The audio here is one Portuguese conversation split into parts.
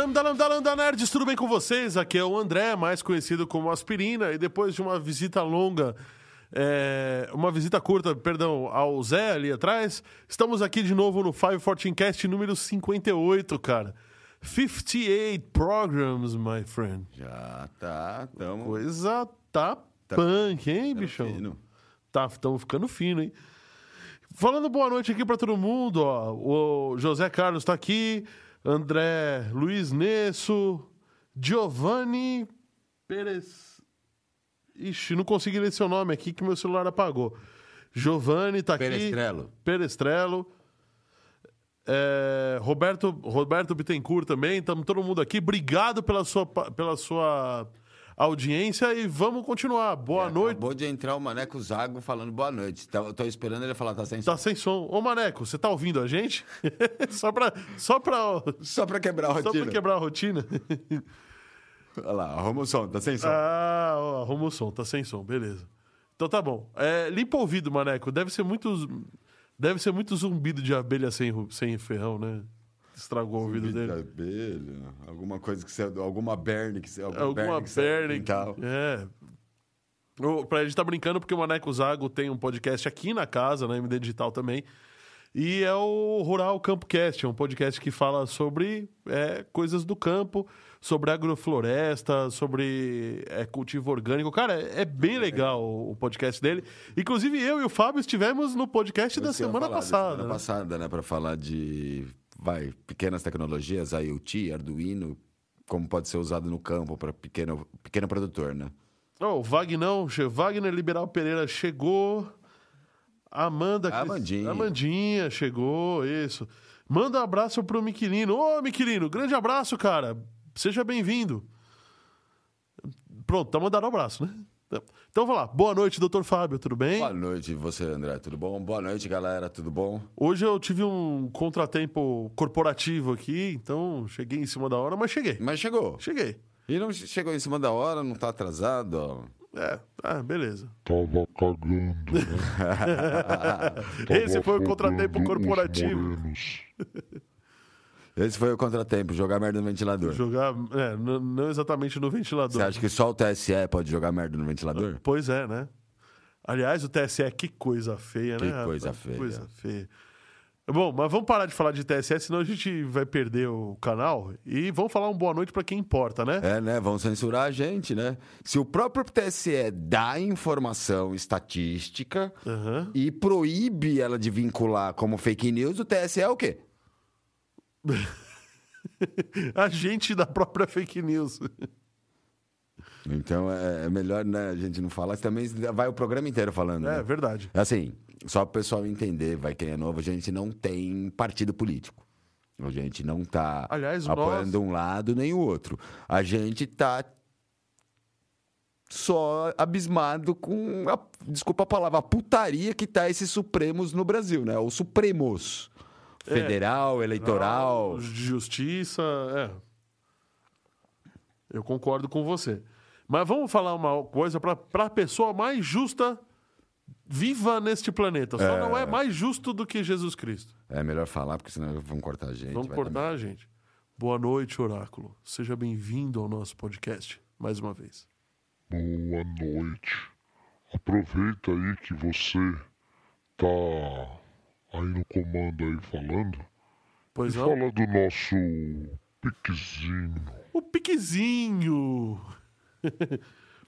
Lambda, lambda, lambda, nerds, tudo bem com vocês? Aqui é o André, mais conhecido como Aspirina, e depois de uma visita longa, é, uma visita curta, perdão, ao Zé ali atrás, estamos aqui de novo no 514 Cast número 58, cara. 58 programs, my friend. Já tá, tamo. Coisa tá, punk, hein, tamo bichão? fino. Tá, estamos ficando fino, hein? Falando boa noite aqui pra todo mundo, ó. O José Carlos tá aqui, André Luiz Nesso, Giovanni Perez. Ixi, não consegui ler seu nome aqui que meu celular apagou. Giovanni tá aqui. Perestrelo. Perestrelo. É, Roberto, Roberto Bittencourt também, estamos todo mundo aqui. Obrigado pela sua, pela sua audiência e vamos continuar. Boa É, noite. Acabou de entrar o Maneco Zago falando boa noite. Tá- Eu tô esperando ele falar, tá sem som. Tá sem som. Ô, Maneco, você tá ouvindo a gente? só pra, só pra, Só pra quebrar a só rotina. pra quebrar a rotina? Olha lá, arruma o som, tá sem som. ah, ó, arruma o som, tá sem som, beleza. Então tá bom. É, limpa o ouvido, Maneco. Deve ser muito, deve ser muito zumbido de abelha sem, sem ferrão, né? Estragou o ouvido de dele. abelha, alguma coisa que você. Alguma berne que você. Algum Alguma berne que você. É. O- Pra gente tá brincando porque o Maneco Zago tem um podcast aqui na casa, na MD Digital também. E é o Rural Campo Cast, é um podcast que fala sobre é, coisas do campo, sobre agrofloresta, sobre é, cultivo orgânico. Cara, é, é bem legal o, podcast dele. Inclusive, eu e o Fábio estivemos no podcast da semana falar, da passada. Semana né? passada, né? Pra falar de. Vai, pequenas tecnologias, IoT, Arduino, como pode ser usado no campo para pequeno, pequeno produtor, né? Oh, o Vagnão, Wagner Liberal Pereira chegou. Amanda. Amandinha. Amandinha chegou, isso. Manda um abraço pro Miquilino. Ô, Miquilino, grande abraço, cara. Seja bem-vindo. Pronto, tá mandando um abraço, né? Então vamos lá. Boa noite, doutor Fábio, tudo bem? Boa noite, você, André, tudo bom? Boa noite, galera, tudo bom? Hoje eu tive um contratempo corporativo aqui, então cheguei em cima da hora, mas cheguei. Mas chegou. Cheguei. E não chegou em cima da hora, não tá atrasado, ó. É, ah, beleza. Tava cagando, né? Esse Tava foi o contratempo corporativo. Esse foi o contratempo, jogar merda no ventilador. Jogar, é, não exatamente no ventilador. Você acha que só o TSE pode jogar merda no ventilador? Pois é, né? Aliás, o TSE, que coisa feia, Que né? rapaz? coisa feia. Coisa feia. Bom, mas vamos parar de falar de TSE, senão a gente vai perder o canal. E vamos falar um boa noite pra quem importa, né? É, né? Vão censurar a gente, né? Se o próprio TSE dá informação estatística Aham. e proíbe ela de vincular como fake news, o TSE é o quê? A gente da própria fake news. Então é, é melhor né, a gente não falar, também vai o programa inteiro falando. É né? verdade. Assim, só para o pessoal entender, vai quem é novo, a gente não tem partido político. A gente não tá Aliás, apoiando nós- um lado nem o outro. A gente tá só abismado com, a, desculpa a palavra, a putaria que tá esses supremos no Brasil, né? Os supremos. É. Federal, eleitoral. De justiça, é. Eu concordo com você. Mas vamos falar uma coisa para a pessoa mais justa viva neste planeta. Só não é mais justo do que Jesus Cristo. É melhor falar, porque senão vão cortar a gente. Vamos vai cortar, gente. Boa noite, Oráculo. Seja bem-vindo ao nosso podcast, mais uma vez. Boa noite. Aproveita aí que você tá aí no comando aí falando. Pois E não? fala do nosso piquezinho. O piquezinho.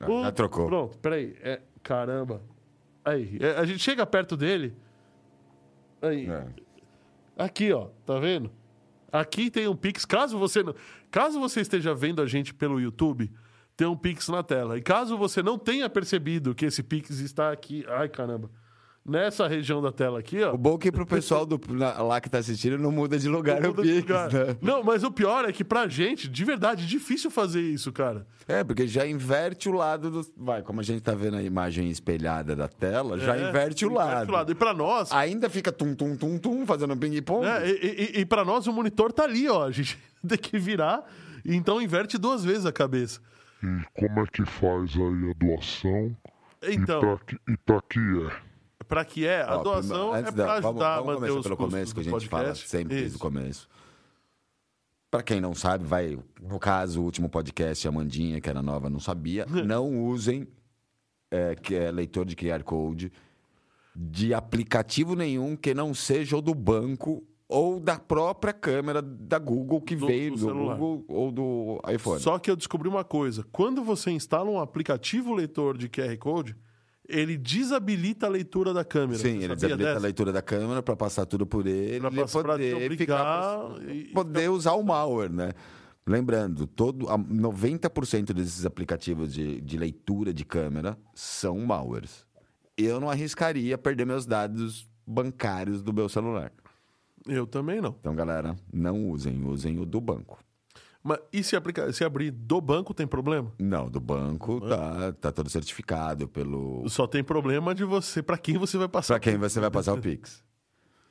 Ah, Já trocou. Pronto, peraí. É, caramba. Aí, é, a gente chega perto dele. Aí. É. Aqui, ó, tá vendo? Aqui tem um Pix. Caso você não, caso você esteja vendo a gente pelo YouTube, tem um Pix na tela. E caso você não tenha percebido que esse Pix está aqui, ai caramba, nessa região da tela aqui, ó. O bom é que pro pessoal do, na- lá que tá assistindo não muda de lugar não o muda Pix, lugar. né? Não, mas o pior é que pra gente, de verdade, é difícil fazer isso, cara. É, porque já inverte o lado do. Vai, como a gente tá vendo a imagem espelhada da tela, já É, inverte o lado. E pra nós, Ainda fica tum, tum, tum, tum, fazendo ping-pong. É, e, e, e para nós o monitor tá ali, ó. A gente tem que virar, e então inverte duas vezes a cabeça. E como é que faz aí a doação? Então, E pra que, e pra que é? Para que é? A Ó, doação prima- é para vamos- ajudar vamos a manter começar os pelo começo, que a gente fala podcast. sempre desde Isso. o começo. Pra quem não sabe, vai. No caso, o último podcast, a Mandinha, que era nova, não sabia. não usem é, que é leitor de QR Code de aplicativo nenhum que não seja o do banco ou da própria câmera da Google que Do- veio do do, celular. Google ou do iPhone. Só que eu descobri uma coisa. Quando você instala um aplicativo leitor de QR Code, ele desabilita a leitura da câmera. Sim, ele desabilita a dessa? leitura da câmera para passar tudo por ele Pra passar- pra te poder ficar e- poder usar o malware, né? Lembrando, todo a 90% desses aplicativos de, de leitura de câmera são malwares. Eu não arriscaria perder meus dados bancários do meu celular. Eu também não. Então, galera, não usem, usem o do banco. Mas e se, aplicar, se abrir do banco, tem problema? Não, do banco tá, tá todo certificado pelo Só tem problema de você, para quem você vai passar. para quem você vai passar o Pix.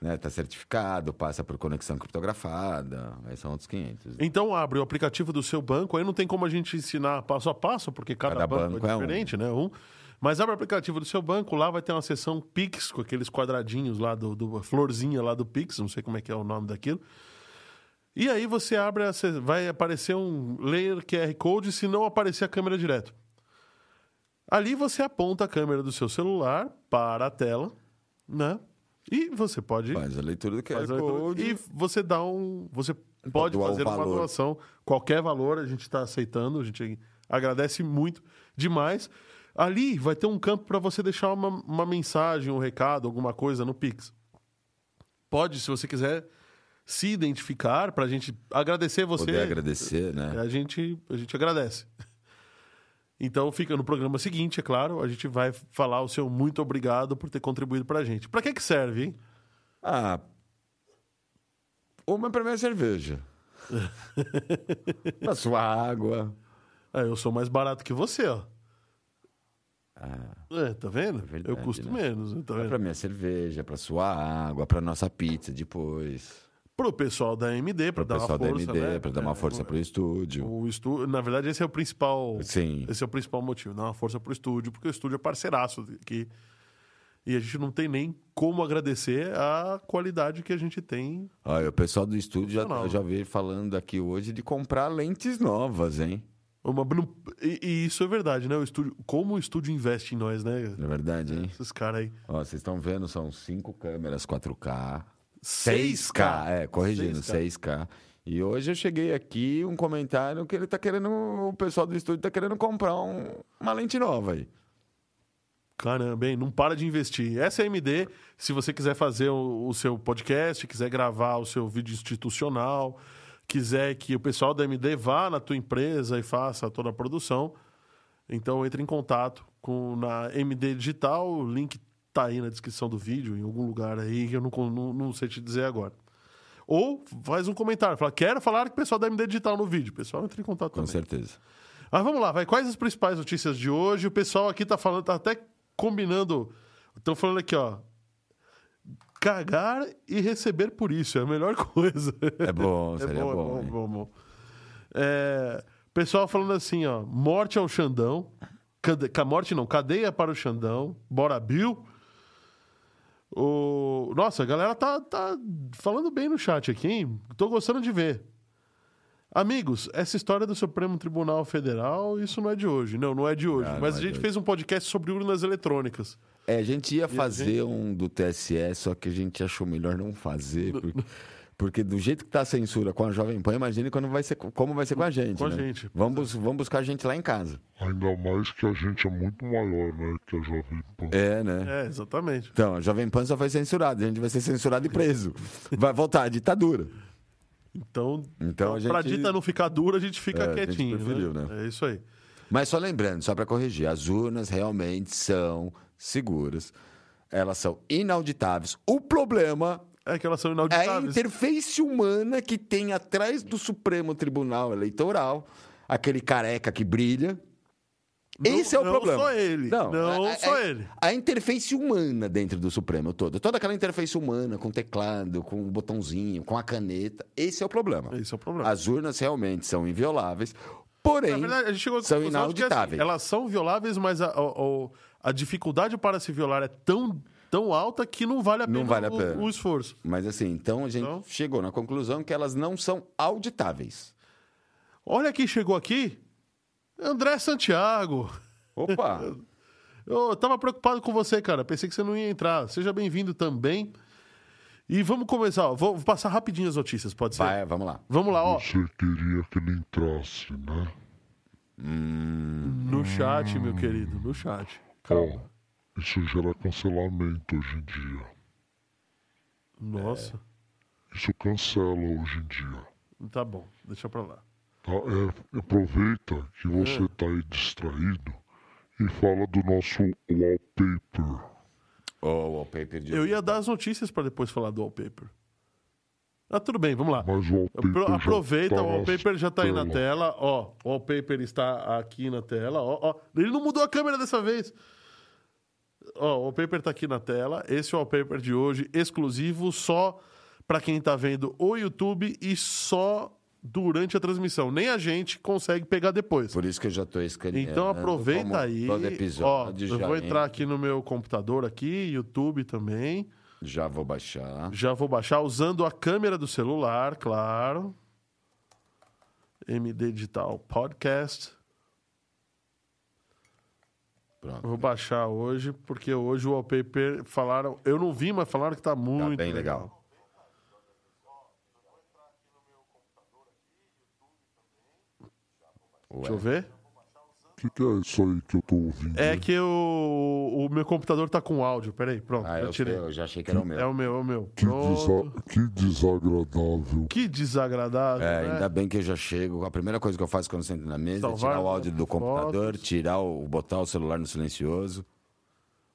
Né? Tá certificado, passa por conexão criptografada, aí são outros 500. Então abre o aplicativo do seu banco, aí não tem como a gente ensinar passo a passo, porque cada, Cada banco, banco é é um. diferente, né? Um. Mas abre o aplicativo do seu banco, lá vai ter uma seção Pix, com aqueles quadradinhos lá do, do florzinha lá do Pix, não sei como é que é o nome daquilo. E aí você abre, vai aparecer um layer QR Code, se não aparecer a câmera direto. Ali você aponta a câmera do seu celular para a tela, né? E você pode Faz a leitura do QR. Code. E você dá um. Você pode fazer uma doação, qualquer valor, a gente está aceitando, a gente agradece muito demais. Ali vai ter um campo para você deixar uma, uma mensagem, um recado, alguma coisa no Pix. Pode, se você quiser, se identificar para a gente agradecer você. Poder agradecer, né? A gente, a gente agradece. Então fica no programa seguinte, é claro, a gente vai falar o seu muito obrigado por ter contribuído para a gente. Para que que serve, hein? Ah. Uma pra minha cerveja. Na sua água. Ah, eu sou mais barato que você, ó. Ah, É, tá vendo? verdade, eu custo né? menos, tá pra vendo? minha cerveja, pra sua água, pra nossa pizza depois. Pro pessoal da MD, pra Pro dar pessoal uma da força, né? pra dar uma É, força pro estúdio. O estúdio, na verdade, esse é o principal. Sim. Esse é o principal motivo, dar uma força pro estúdio, porque o estúdio é parceiraço aqui. E a gente não tem nem como agradecer a qualidade que a gente tem. Olha, o pessoal do estúdio já, já vi falando aqui hoje de comprar lentes novas, hein? Uma, e, e isso é verdade, né? O estúdio, como o estúdio investe em nós, né? É verdade, hein? Esses caras aí. Ó, vocês estão vendo, são cinco câmeras 4K. 6K. 6K, é, corrigindo, 6K. 6K. 6K. E hoje eu cheguei aqui, um comentário que ele tá querendo, o pessoal do estúdio tá querendo comprar um- uma lente nova aí. Caramba, hein? Não para de investir. Essa é a MD. Se você quiser fazer o, o seu podcast, quiser gravar o seu vídeo institucional, quiser que o pessoal da MD vá na tua empresa e faça toda a produção, então entre em contato com na MD Digital. O link tá aí na descrição do vídeo, em algum lugar aí, que eu não, não, não sei te dizer agora. Ou faz um comentário, fala, quero falar com o pessoal da MD Digital no vídeo. O pessoal entra em contato Com também. certeza. Mas vamos lá, vai. Quais as principais notícias de hoje? O pessoal aqui tá falando, tá até combinando. Estão falando aqui, ó. Cagar e receber por isso é a melhor coisa. É bom, É seria bom, bom. é bom, bom, bom. É, pessoal falando assim, ó. Morte ao Xandão. Cade... ca- Morte não, cadeia para o Xandão. Bora, Bill. O... Nossa, a galera tá, tá falando bem no chat aqui, hein? Tô gostando de ver. Amigos, essa história do Supremo Tribunal Federal, isso não é de hoje. Não, não é de hoje. Ah, Mas é a gente fez um podcast sobre urnas eletrônicas. É, a gente ia a fazer um do TSE, só que a gente achou melhor não fazer. Porque, Porque do jeito que tá a censura com a Jovem Pan, imagine quando vai ser, como vai ser com a gente. Com a né? gente. Vamos, vamos buscar a gente lá em casa. Ainda mais que a gente é muito maior, né? Que a Jovem Pan. É, né? É, exatamente. Então, a Jovem Pan só foi censurada. A gente vai ser censurado e preso. Vai voltar a ditadura. Então, Então, a gente- pra dita não ficar dura, a gente fica É, a gente quietinho. preferiu, né? né? É isso aí. Mas só lembrando, só para corrigir, as urnas realmente são seguras. Elas são inauditáveis. O problema É que elas são é a inauditáveis. interface humana que tem atrás do Supremo Tribunal Eleitoral, aquele careca que brilha. Não- Esse é o não problema. só ele. Não a- a- só a- ele. A interface humana dentro do Supremo todo. Toda aquela interface humana com teclado, com o botãozinho, com a caneta. Esse é o problema. Esse é o problema. As urnas realmente são invioláveis, porém verdade, são de que, assim, inauditáveis. elas são violáveis, mas a, a- a dificuldade para se violar é tão, tão alta que não vale a pena, Não vale a o- pena. O, esforço. Mas assim, então a gente Então? chegou na conclusão que elas não são auditáveis. Olha quem chegou aqui. André Santiago. Opa! Eu tava preocupado com você, cara. Pensei que você não ia entrar. Seja bem-vindo também. E vamos começar. ó. Vou passar rapidinho as notícias, pode ser? Vai, vamos lá. Vamos lá, ó. Você queria que ele entrasse, né? No chat, meu querido, no chat. Ó, isso gera cancelamento hoje em dia. Nossa. Isso cancela hoje em dia. Tá bom, deixa pra lá. Tá? É, aproveita que você tá aí distraído e fala do nosso wallpaper. O wallpaper de Eu ia dar as notícias pra depois falar do wallpaper. Ah, tudo bem, vamos lá. Mas o wallpaper Aproveita, tá o wallpaper já tá aí na tela. tela. Ó, o wallpaper está aqui na tela. Ó, ó. Ele não mudou a câmera dessa vez. Ó, o wallpaper tá aqui na tela. Esse é o wallpaper de hoje, exclusivo só para quem tá vendo o YouTube e só durante a transmissão. Nem a gente consegue pegar depois. Por isso que eu já tô escaneando. Então aproveita aí. Todo Ó, episódio eu já vou entra. entrar aqui no meu computador aqui, YouTube também. Já vou baixar. Já vou baixar usando a câmera do celular, claro. MD Digital Podcast. Pronto. Vou baixar hoje, porque hoje o wallpaper falaram. Eu não vi, mas falaram que tá muito. bem legal. Deixa eu ver. O que, que é isso aí que eu tô ouvindo? É que o, o meu computador tá com áudio. Peraí, pronto. Ah, eu eu, tirei. eu já achei que era o meu. É o meu, é o meu. Que, Pronto. desa- que desagradável. Que desagradável. É, né? ainda bem que eu já chego. A primeira coisa que eu faço quando sento na mesa é Salvar tirar o áudio do computador, fotos. tirar o, botar o celular no silencioso.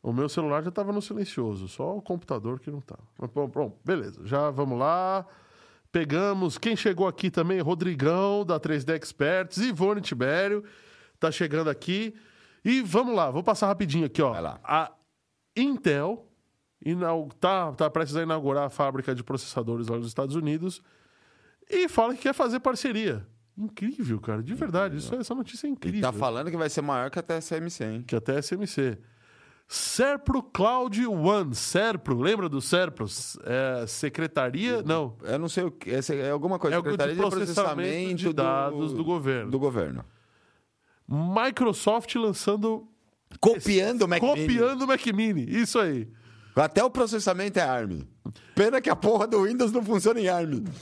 O meu celular já estava no silencioso, só o computador que não tá. Mas, bom, bom, beleza, já vamos lá. Pegamos. Quem chegou aqui também? Rodrigão, da 3D Experts, Ivone Tibério, tá chegando aqui. E vamos lá, vou passar rapidinho aqui, ó. Vai lá. A Intel inau- tá, tá prestes a inaugurar a fábrica de processadores lá nos Estados Unidos e fala que quer fazer parceria. Incrível, cara, de verdade. Isso, essa notícia é E incrível. tá falando que vai ser maior que a TSMC, hein? Que até SMC. Serpro Cloud One. Serpro, lembra do Serpro? É, secretaria? Não. Eu não sei o que. essa É alguma coisa. É o de Secretaria processamento de dados do governo. Do governo. Microsoft lançando. Copiando o Mac Mini. Copiando o Mac Mini. Isso aí. Até o processamento é ARM. Pena que a porra do Windows não funciona em ARM.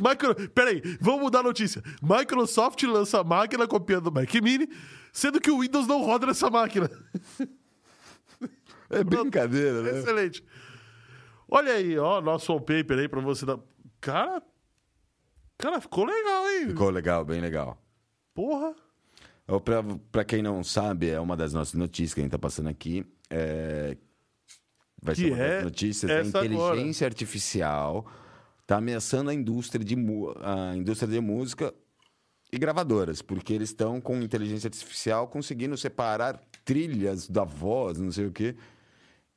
Micro... Peraí, vamos mudar a notícia. Microsoft lança a máquina copiando o Mac Mini, sendo que o Windows não roda nessa máquina. É brincadeira, né? Excelente. Olha aí, ó, nosso wallpaper aí pra você dar. Cara. Cara, ficou legal, hein? Ficou legal, bem legal. Porra. Pra quem não sabe, é uma das nossas notícias que a gente tá passando aqui. É... Vai Que ser uma é das notícias. A essa inteligência artificial tá ameaçando a indústria, de a indústria de música e gravadoras, porque eles estão com inteligência artificial conseguindo separar trilhas da voz, não sei o quê.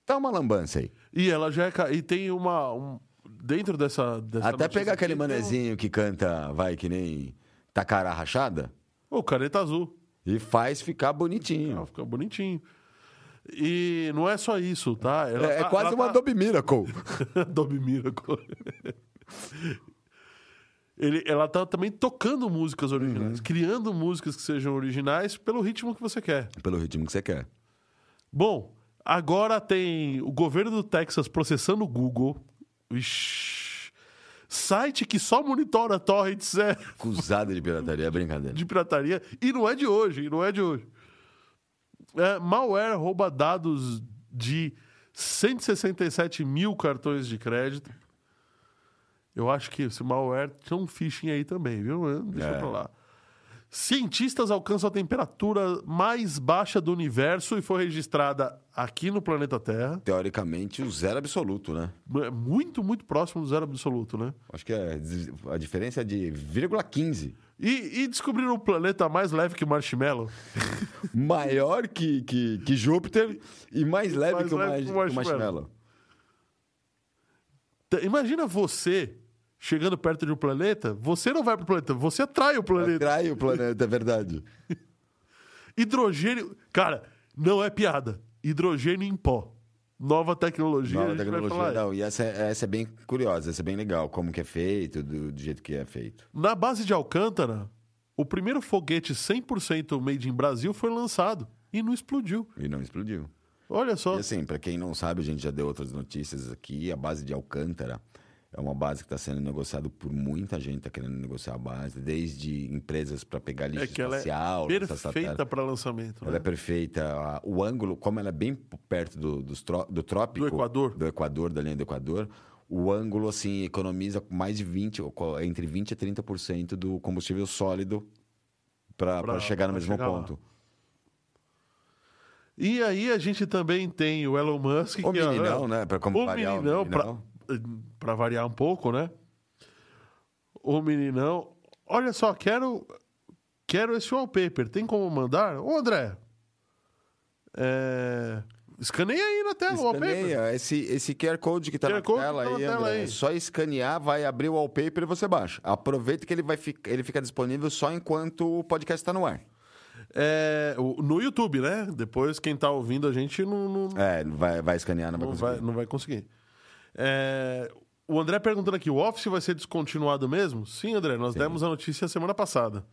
Tá uma lambança aí. E ela já é. E tem uma. um- dentro dessa. dessa Até pegar aquele manezinho que canta, vai, que nem tacará rachada, O caneta azul. e faz ficar bonitinho. fica bonitinho. E não é só isso, tá? Ela É, é tá- quase uma tá- Adobe Miracle. Adobe Miracle. Ele, ela tá também tocando músicas Uhum. originais, criando músicas que sejam originais pelo ritmo que você quer. Pelo ritmo que você quer. Bom, agora tem o governo do Texas processando o Google Ixi. Site que só monitora torrents é Acusado de pirataria, é brincadeira. de pirataria. E não é de hoje, não é de hoje. É, malware rouba dados de 167 mil cartões de crédito. Eu acho que esse malware tinha um phishing aí também, viu? Deixa É. pra lá. Cientistas alcançam a temperatura mais baixa do universo e foi registrada aqui no planeta Terra. Teoricamente, o zero absoluto, né? É Muito, muito próximo do zero absoluto, né? Acho que é, a diferença é de 0,15. E, e descobriram um planeta mais leve que marshmallow. Maior que, que, que Júpiter e mais leve Mais que o, leve que o marshmallow. Imagina você chegando perto de um planeta, você não vai pro planeta, você atrai o planeta. Atrai o planeta, é verdade. Hidrogênio. Cara, não é piada. Hidrogênio em pó. Nova tecnologia. Nova tecnologia. Não, e essa, é- essa é bem curiosa, essa é bem legal, como que é feito, do, do jeito que é feito. Na base de Alcântara, o primeiro foguete 100% made in Brasil foi lançado e não explodiu. E não explodiu. Olha só. E assim, para quem não sabe, a gente já deu outras notícias aqui, a base de Alcântara é uma base que está sendo negociada por muita gente, está querendo negociar a base, desde empresas para pegar lixo É que ela é espacial, perfeita para lançamento. Ela né? é perfeita. O ângulo, como ela é bem perto do, tró- do trópico... Do Equador. Do Equador, da linha do Equador. O ângulo, assim, economiza mais de 20, ou co- entre 20% e 30% do combustível sólido Pra- para chegar no pra mesmo chegar lá. ponto. E aí a gente também tem o Elon Musk. O que é- meninão, né? Para como O meninão, o meninão. Para variar um pouco, né? O meninão. Olha só, quero quero esse wallpaper. Tem como mandar? Ô, André. É... Escaneia aí na tela o wallpaper. Escaneia. Esse, esse QR Code que tá QR na tela tá na aí, tela André, aí. é só escanear, vai abrir o wallpaper e você baixa. Aproveita que ele, vai fi- ele fica disponível só enquanto o podcast está no ar. É, no YouTube, né? Depois quem tá ouvindo a gente não, não, É, vai, vai escanear, não vai não, conseguir. vai, não vai conseguir. É, o André perguntando aqui, o Office vai ser descontinuado mesmo? Sim, André, nós demos a notícia semana passada.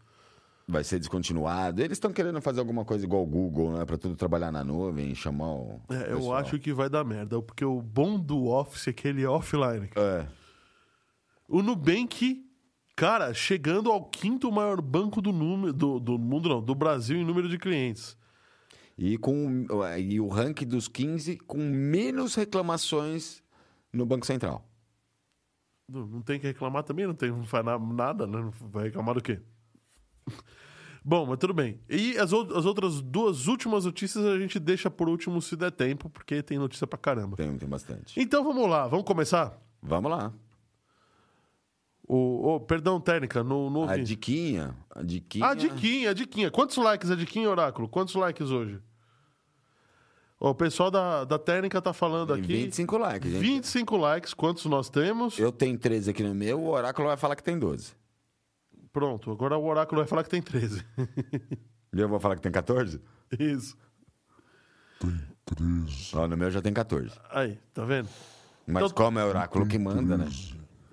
Vai ser descontinuado. Eles estão querendo fazer alguma coisa igual o Google, né? Pra tudo trabalhar na nuvem, chamar o. É, eu pessoal. acho que vai dar merda, porque o bom do Office é que ele é offline. É. O Nubank, cara, chegando ao quinto maior banco do, número, do, do mundo, não, do Brasil em número de clientes. E, com, e o ranking dos 15 com menos reclamações no Banco Central. Não, não tem que reclamar também, não, tem, não faz na- nada, né? Não Vai reclamar do quê? Bom, mas tudo bem. E as, ou- as outras duas últimas notícias a gente deixa por último se der tempo, porque tem notícia pra caramba. Tem, tem bastante. Então vamos lá, vamos começar? Vamos lá. O, o- perdão, técnica, no, no A diquinha. A diquinha. A diquinha, a diquinha. Quantos likes a diquinha, Oráculo? Quantos likes hoje? O pessoal da, da técnica tá falando aqui. 25 likes, gente. 25 likes. Quantos nós temos? Eu tenho 13 aqui no meu, o oráculo vai falar que tem 12. Pronto, agora o Oráculo vai falar que tem 13. E eu vou falar que tem 14? Isso. Tem 13. Ó, no meu já tem 14. Aí, tá vendo? Mas Então- como é o oráculo que manda, né?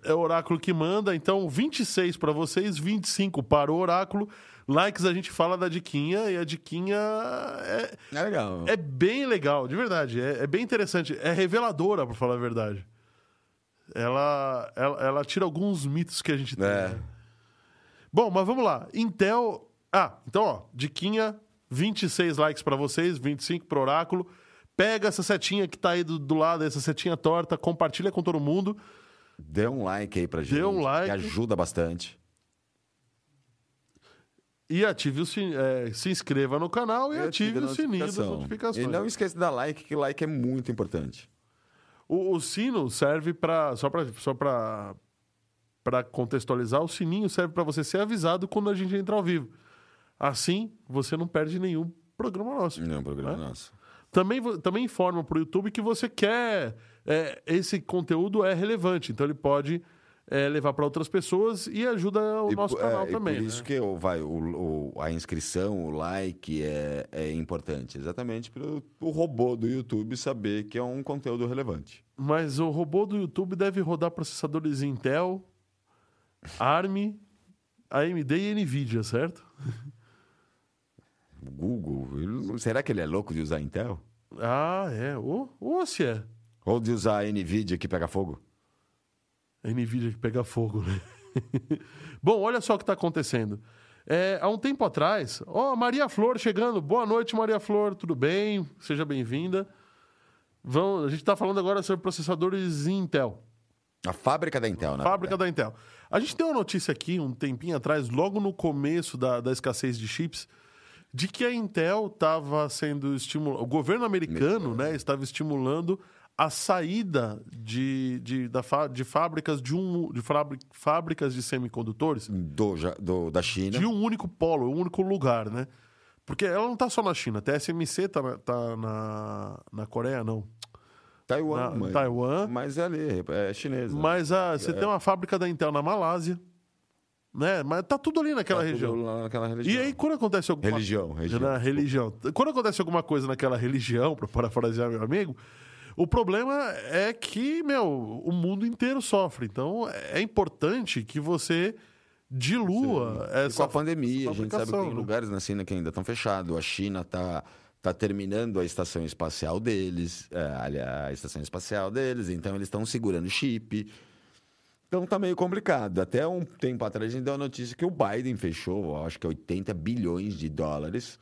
É o Oráculo que manda, então 26 pra vocês, 25 para o Oráculo. Likes a gente fala da diquinha e a diquinha é, É legal. é bem legal, de verdade. É, é bem interessante. É reveladora, pra falar a verdade. Ela, ela, ela tira alguns mitos que a gente tem. É. né? Bom, mas vamos lá. Intel. Ah, então, ó, diquinha, 26 likes pra vocês, 25 pro Oráculo. Pega essa setinha que tá aí do, do lado, essa setinha torta, compartilha com todo mundo. Dê um like aí pra gente. Dê um like. Que ajuda bastante. E ative o sin- é, se inscreva no canal e, ative a o sininho das notificações. E não esqueça de dar like, que like é muito importante. O, o sino serve para só para só para para contextualizar, o sininho serve para você ser avisado quando a gente entrar ao vivo. Assim, você não perde nenhum programa nosso. Não é um programa É? nosso. Também, também informa para o YouTube que você quer. é, esse conteúdo é relevante, então ele pode é, levar para outras pessoas e ajuda o E nosso canal é, também. por né? isso que o, vai, o, o- a inscrição, o like é, é importante. Exatamente para o robô do YouTube saber que é um conteúdo relevante. Mas o robô do YouTube deve rodar processadores Intel, ARM, AMD e NVIDIA, certo? Google, será que ele é louco de usar Intel? Ah, é. Ou, ou se é. Ou de usar a NVIDIA que pega fogo? A Nvidia que pega fogo, né? Bom, olha só o que está acontecendo. É, há um tempo atrás, ó, Maria Flor chegando. Boa noite, Maria Flor, tudo bem? Seja bem-vinda. Vamos, a gente está falando agora sobre processadores Intel. A fábrica da Intel, né? Fábrica da Intel. A gente deu uma notícia aqui um tempinho atrás, logo no começo da, da escassez de chips, de que a Intel estava sendo estimulada. O governo americano né, estava estimulando a saída de, de, da, de fábricas de um de fábricas de semicondutores do, do, da China de um único polo, um único lugar, né? Porque ela não está só na China, a TSMC está na, tá na, na Coreia, não. Taiwan, na, mas, Taiwan. Mas é ali, é chinesa. Mas a, você é. tem uma fábrica da Intel na Malásia, né? Mas tá tudo ali naquela tá região. Naquela região. E aí, quando acontece alguma religião, religião, na religião. Quando acontece alguma coisa naquela religião, para parafrasear meu amigo, o problema é que, meu, o mundo inteiro sofre. Então, é importante que você dilua Sim. essa. E com a pandemia, a gente sabe que tem né? lugares na China que ainda estão fechados. A China está tá terminando a estação espacial deles, é, a estação espacial deles, então eles estão segurando chip. Então tá meio complicado. Até um tempo atrás a gente deu a notícia que o Biden fechou, acho que 80 bilhões de dólares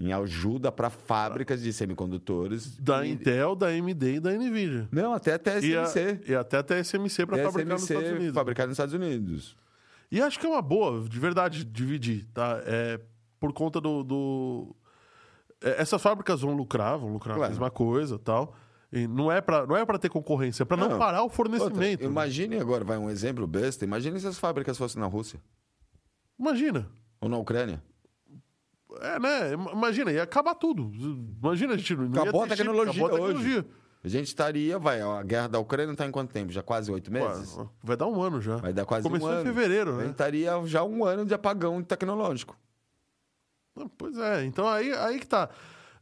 em ajuda para fábricas de semicondutores. Da e... Intel, da AMD e da Nvidia. Não, até a TSMC. E, a, e até a TSMC para fabricar nos Estados Unidos. fabricar nos Estados Unidos. E acho que é uma boa, de verdade, dividir, tá? É por conta do, do... É, essas fábricas vão lucrar, vão lucrar claro. a mesma coisa tal. E não é para não é para ter concorrência, é para não, não, parar o fornecimento. Outra, imagine agora, vai um exemplo besta, imagine se as fábricas fossem na Rússia. Imagina. Ou na Ucrânia. É, né? Imagina, ia acabar tudo. Imagina, a gente não acabou, a tecnologia chip, acabou a tecnologia hoje. A gente estaria, vai, a guerra da Ucrânia está em quanto tempo? Já quase oito meses? Vai dar um ano já. Vai dar quase Começou um ano. em fevereiro, né? A gente estaria já um ano de apagão tecnológico. Pois é, então aí, aí que tá.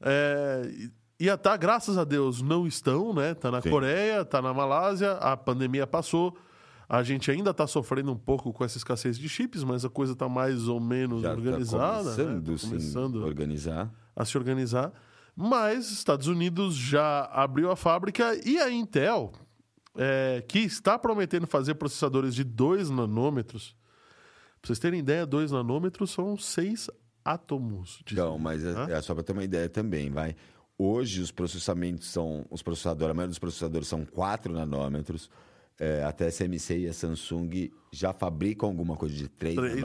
É, ia estar, tá, graças a Deus, não estão, né? Tá na Sim. Coreia, tá na Malásia, a pandemia passou. A gente ainda está sofrendo um pouco com essa escassez de chips, mas a coisa está mais ou menos Já tá organizada. Tá começando, né? começando a organizar. A se organizar. Mas Estados Unidos já abriu a fábrica e a Intel, é, que está prometendo fazer processadores de 2 nanômetros. Para vocês terem ideia, 2 nanômetros são 6 átomos. De... Não, mas é, é só para ter uma ideia também, vai. Hoje os processamentos são. Os processadores, a maioria dos processadores são 4 nanômetros. É, a TSMC e a Samsung já fabricam alguma coisa de 3, 3.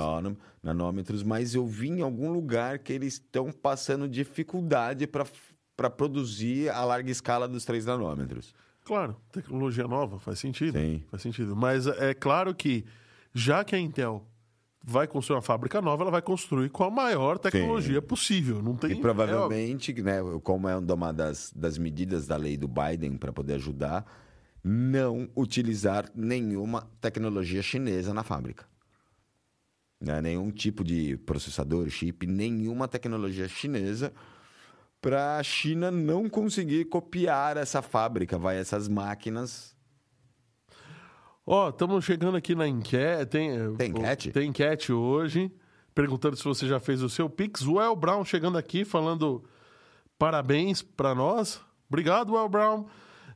nanômetros, mas eu vi em algum lugar que eles estão passando dificuldade para produzir a larga escala dos 3 nanômetros. Claro, tecnologia nova, faz sentido. Sim. Faz sentido. Mas é claro que, já que a Intel vai construir uma fábrica nova, ela vai construir com a maior tecnologia Sim. possível. Não tem, e provavelmente, é... né, como é uma das, das medidas da lei do Biden para poder ajudar, não utilizar nenhuma tecnologia chinesa na fábrica. Né? Nenhum tipo de processador, chip, nenhuma tecnologia chinesa para a China não conseguir copiar essa fábrica, vai essas máquinas. Ó, oh, estamos chegando aqui na enquete. Tem, tem enquete? Tem enquete hoje, perguntando se você já fez o seu Pix. O El Brown chegando aqui falando parabéns para nós. Obrigado, El Brown.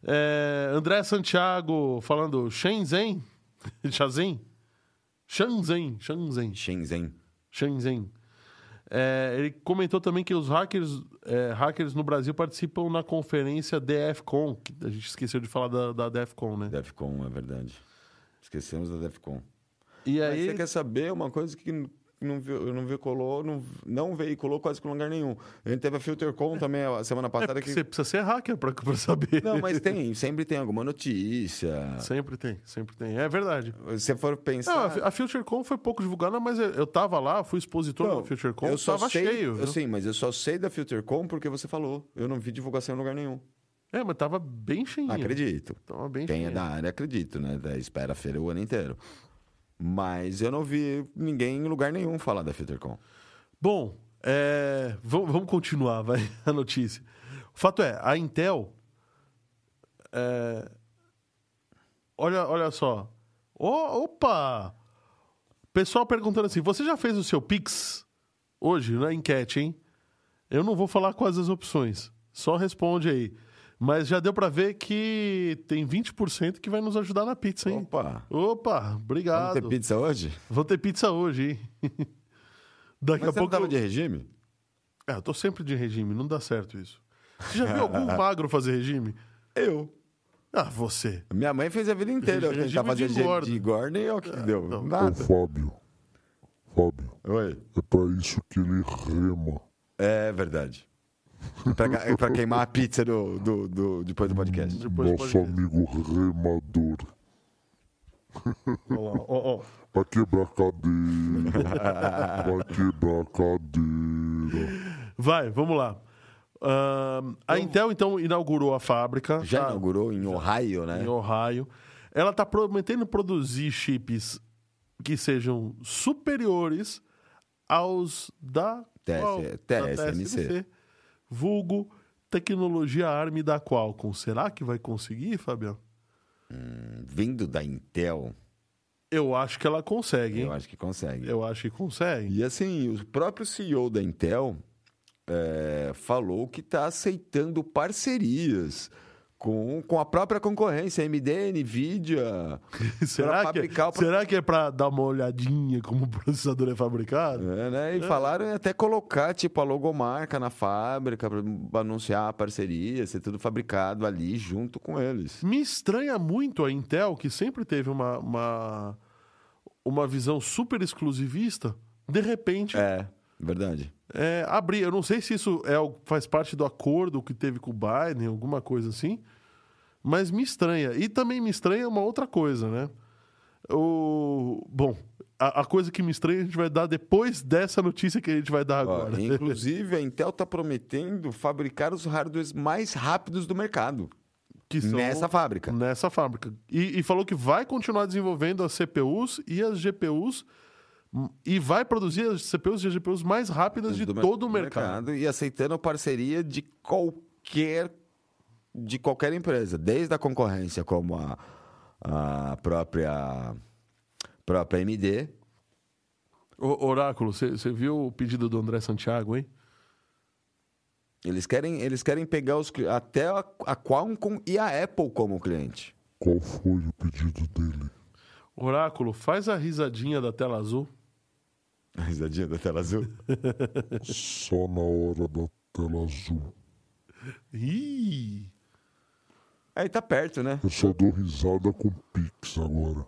É, André Santiago falando Shenzhen. Shenzhen? Shenzhen. Shenzhen. Shenzhen. Shenzhen. É, ele comentou também que os hackers, é, hackers no Brasil participam na conferência DEFCON. Que a gente esqueceu de falar da, da DEFCON, né? DEFCON, é verdade. Esquecemos da DEFCON. E aí... Mas você quer saber uma coisa que não, não veiculou, não, não veiculou quase com lugar nenhum. A gente teve a FilterCon também a semana passada. É que... Você precisa ser hacker para saber. Não, mas tem, sempre tem alguma notícia. Sempre tem, sempre tem. É verdade. Se for pensar. Não, a FilterCon foi pouco divulgada, mas eu, tava lá, fui expositor não, da FilterCon, eu só tava sei, cheio. Eu, sim, mas eu só sei da FilterCon porque você falou. Eu não vi divulgação em lugar nenhum. É, mas tava bem cheio. Acredito. Tava bem Quem é da área, acredito, né? Espera a feira o ano inteiro. Mas eu não vi ninguém em lugar nenhum falar da FilterCon. Bom, é... vamos continuar, vai, a notícia. O fato é, a Intel. É... Olha, olha só. Oh, opa! Pessoal perguntando assim: você já fez o seu Pix hoje na enquete, hein? Eu não vou falar quais as opções. Só responde aí. Mas já deu pra ver que tem 20% que vai nos ajudar na pizza, hein? Opa! Opa, Vamos obrigado. ter pizza hoje? Vou ter pizza hoje, hein? Daqui Mas a você pouco. não tava eu- de regime? É, eu tô sempre de regime, não dá certo isso. Você já viu algum magro fazer regime? Eu. Ah, você. Minha mãe fez a vida inteira Regime tentar fazer de engorda. de engorda e olha o que que deu. não. Ô, Nada. Fábio. Fábio, Oi. é pra isso que ele rema. É verdade. Pra, queimar a pizza do, do, do- depois do podcast. Depois Nosso pode- amigo remador. Olha lá, ó, ó. Vai quebrar a cadeira. Vai quebrar a cadeira. Vai, vamos lá. Ahn, a Intel, então, inaugurou a fábrica. Já tá? inaugurou em Ohio, né? em Ohio. Ela está prometendo produzir chips que sejam superiores aos da, TS- qual? TSMC. Vulgo tecnologia ARM da Qualcomm. Será que vai conseguir, Fabiano? Vindo da Intel, Eu acho que ela consegue, hein? eu acho que consegue. Eu acho que consegue. E assim, o próprio CEO da Intel é, falou que está aceitando parcerias com, com a própria concorrência, AMD, NVIDIA. será, que, o será que é para dar uma olhadinha como o processador é fabricado? É, né? E falaram em até colocar tipo a logomarca na fábrica para anunciar a parceria, ser tudo fabricado ali junto com eles. Me estranha muito a Intel, que sempre teve uma, uma, uma visão super exclusivista, de repente É, verdade. É, abrir. Eu não sei se isso é, faz parte do acordo que teve com o Biden, alguma coisa assim, mas me estranha. E também me estranha uma outra coisa, né? O, bom, a, a coisa que me estranha a gente vai dar depois dessa notícia que a gente vai dar Ó, agora. inclusive, a Intel está prometendo fabricar os hardwares mais rápidos do mercado que são nessa fábrica. nessa fábrica. E, e falou que vai continuar desenvolvendo as CPUs e as GPUs e vai produzir as CPUs e as GPUs mais rápidas de todo o mercado. e aceitando parceria de qualquer de qualquer empresa, desde a concorrência como a, a própria própria AMD. Ô, Oráculo, você viu o pedido do André Santiago, hein? Eles querem eles querem pegar os até a, a Qualcomm e a Apple como cliente. Qual foi o pedido dele? Oráculo, faz a risadinha da tela azul. A risadinha da tela azul. Só na hora da tela azul. Ih! Aí tá perto, né? Eu só dou risada com Pix agora.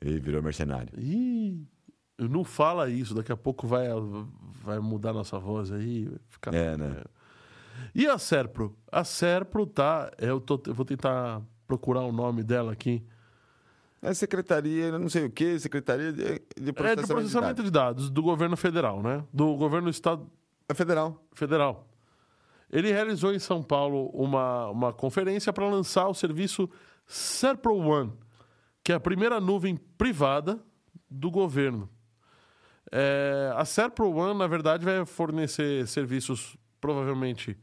Ele virou mercenário. Ih! Não fala isso, daqui a pouco vai, vai mudar nossa voz aí. Ficar... É, né? E a Serpro? A Serpro tá. Eu, tô, eu vou tentar procurar o nome dela aqui. É secretaria, não sei o que, secretaria de, de É do processamento, processamento de de dados do governo federal, né? Do governo do estado dados. É federal. federal. Ele realizou em São Paulo uma, uma conferência para lançar o serviço Serpro One, que é a primeira nuvem privada do governo. É, a Serpro One, na verdade, vai fornecer serviços provavelmente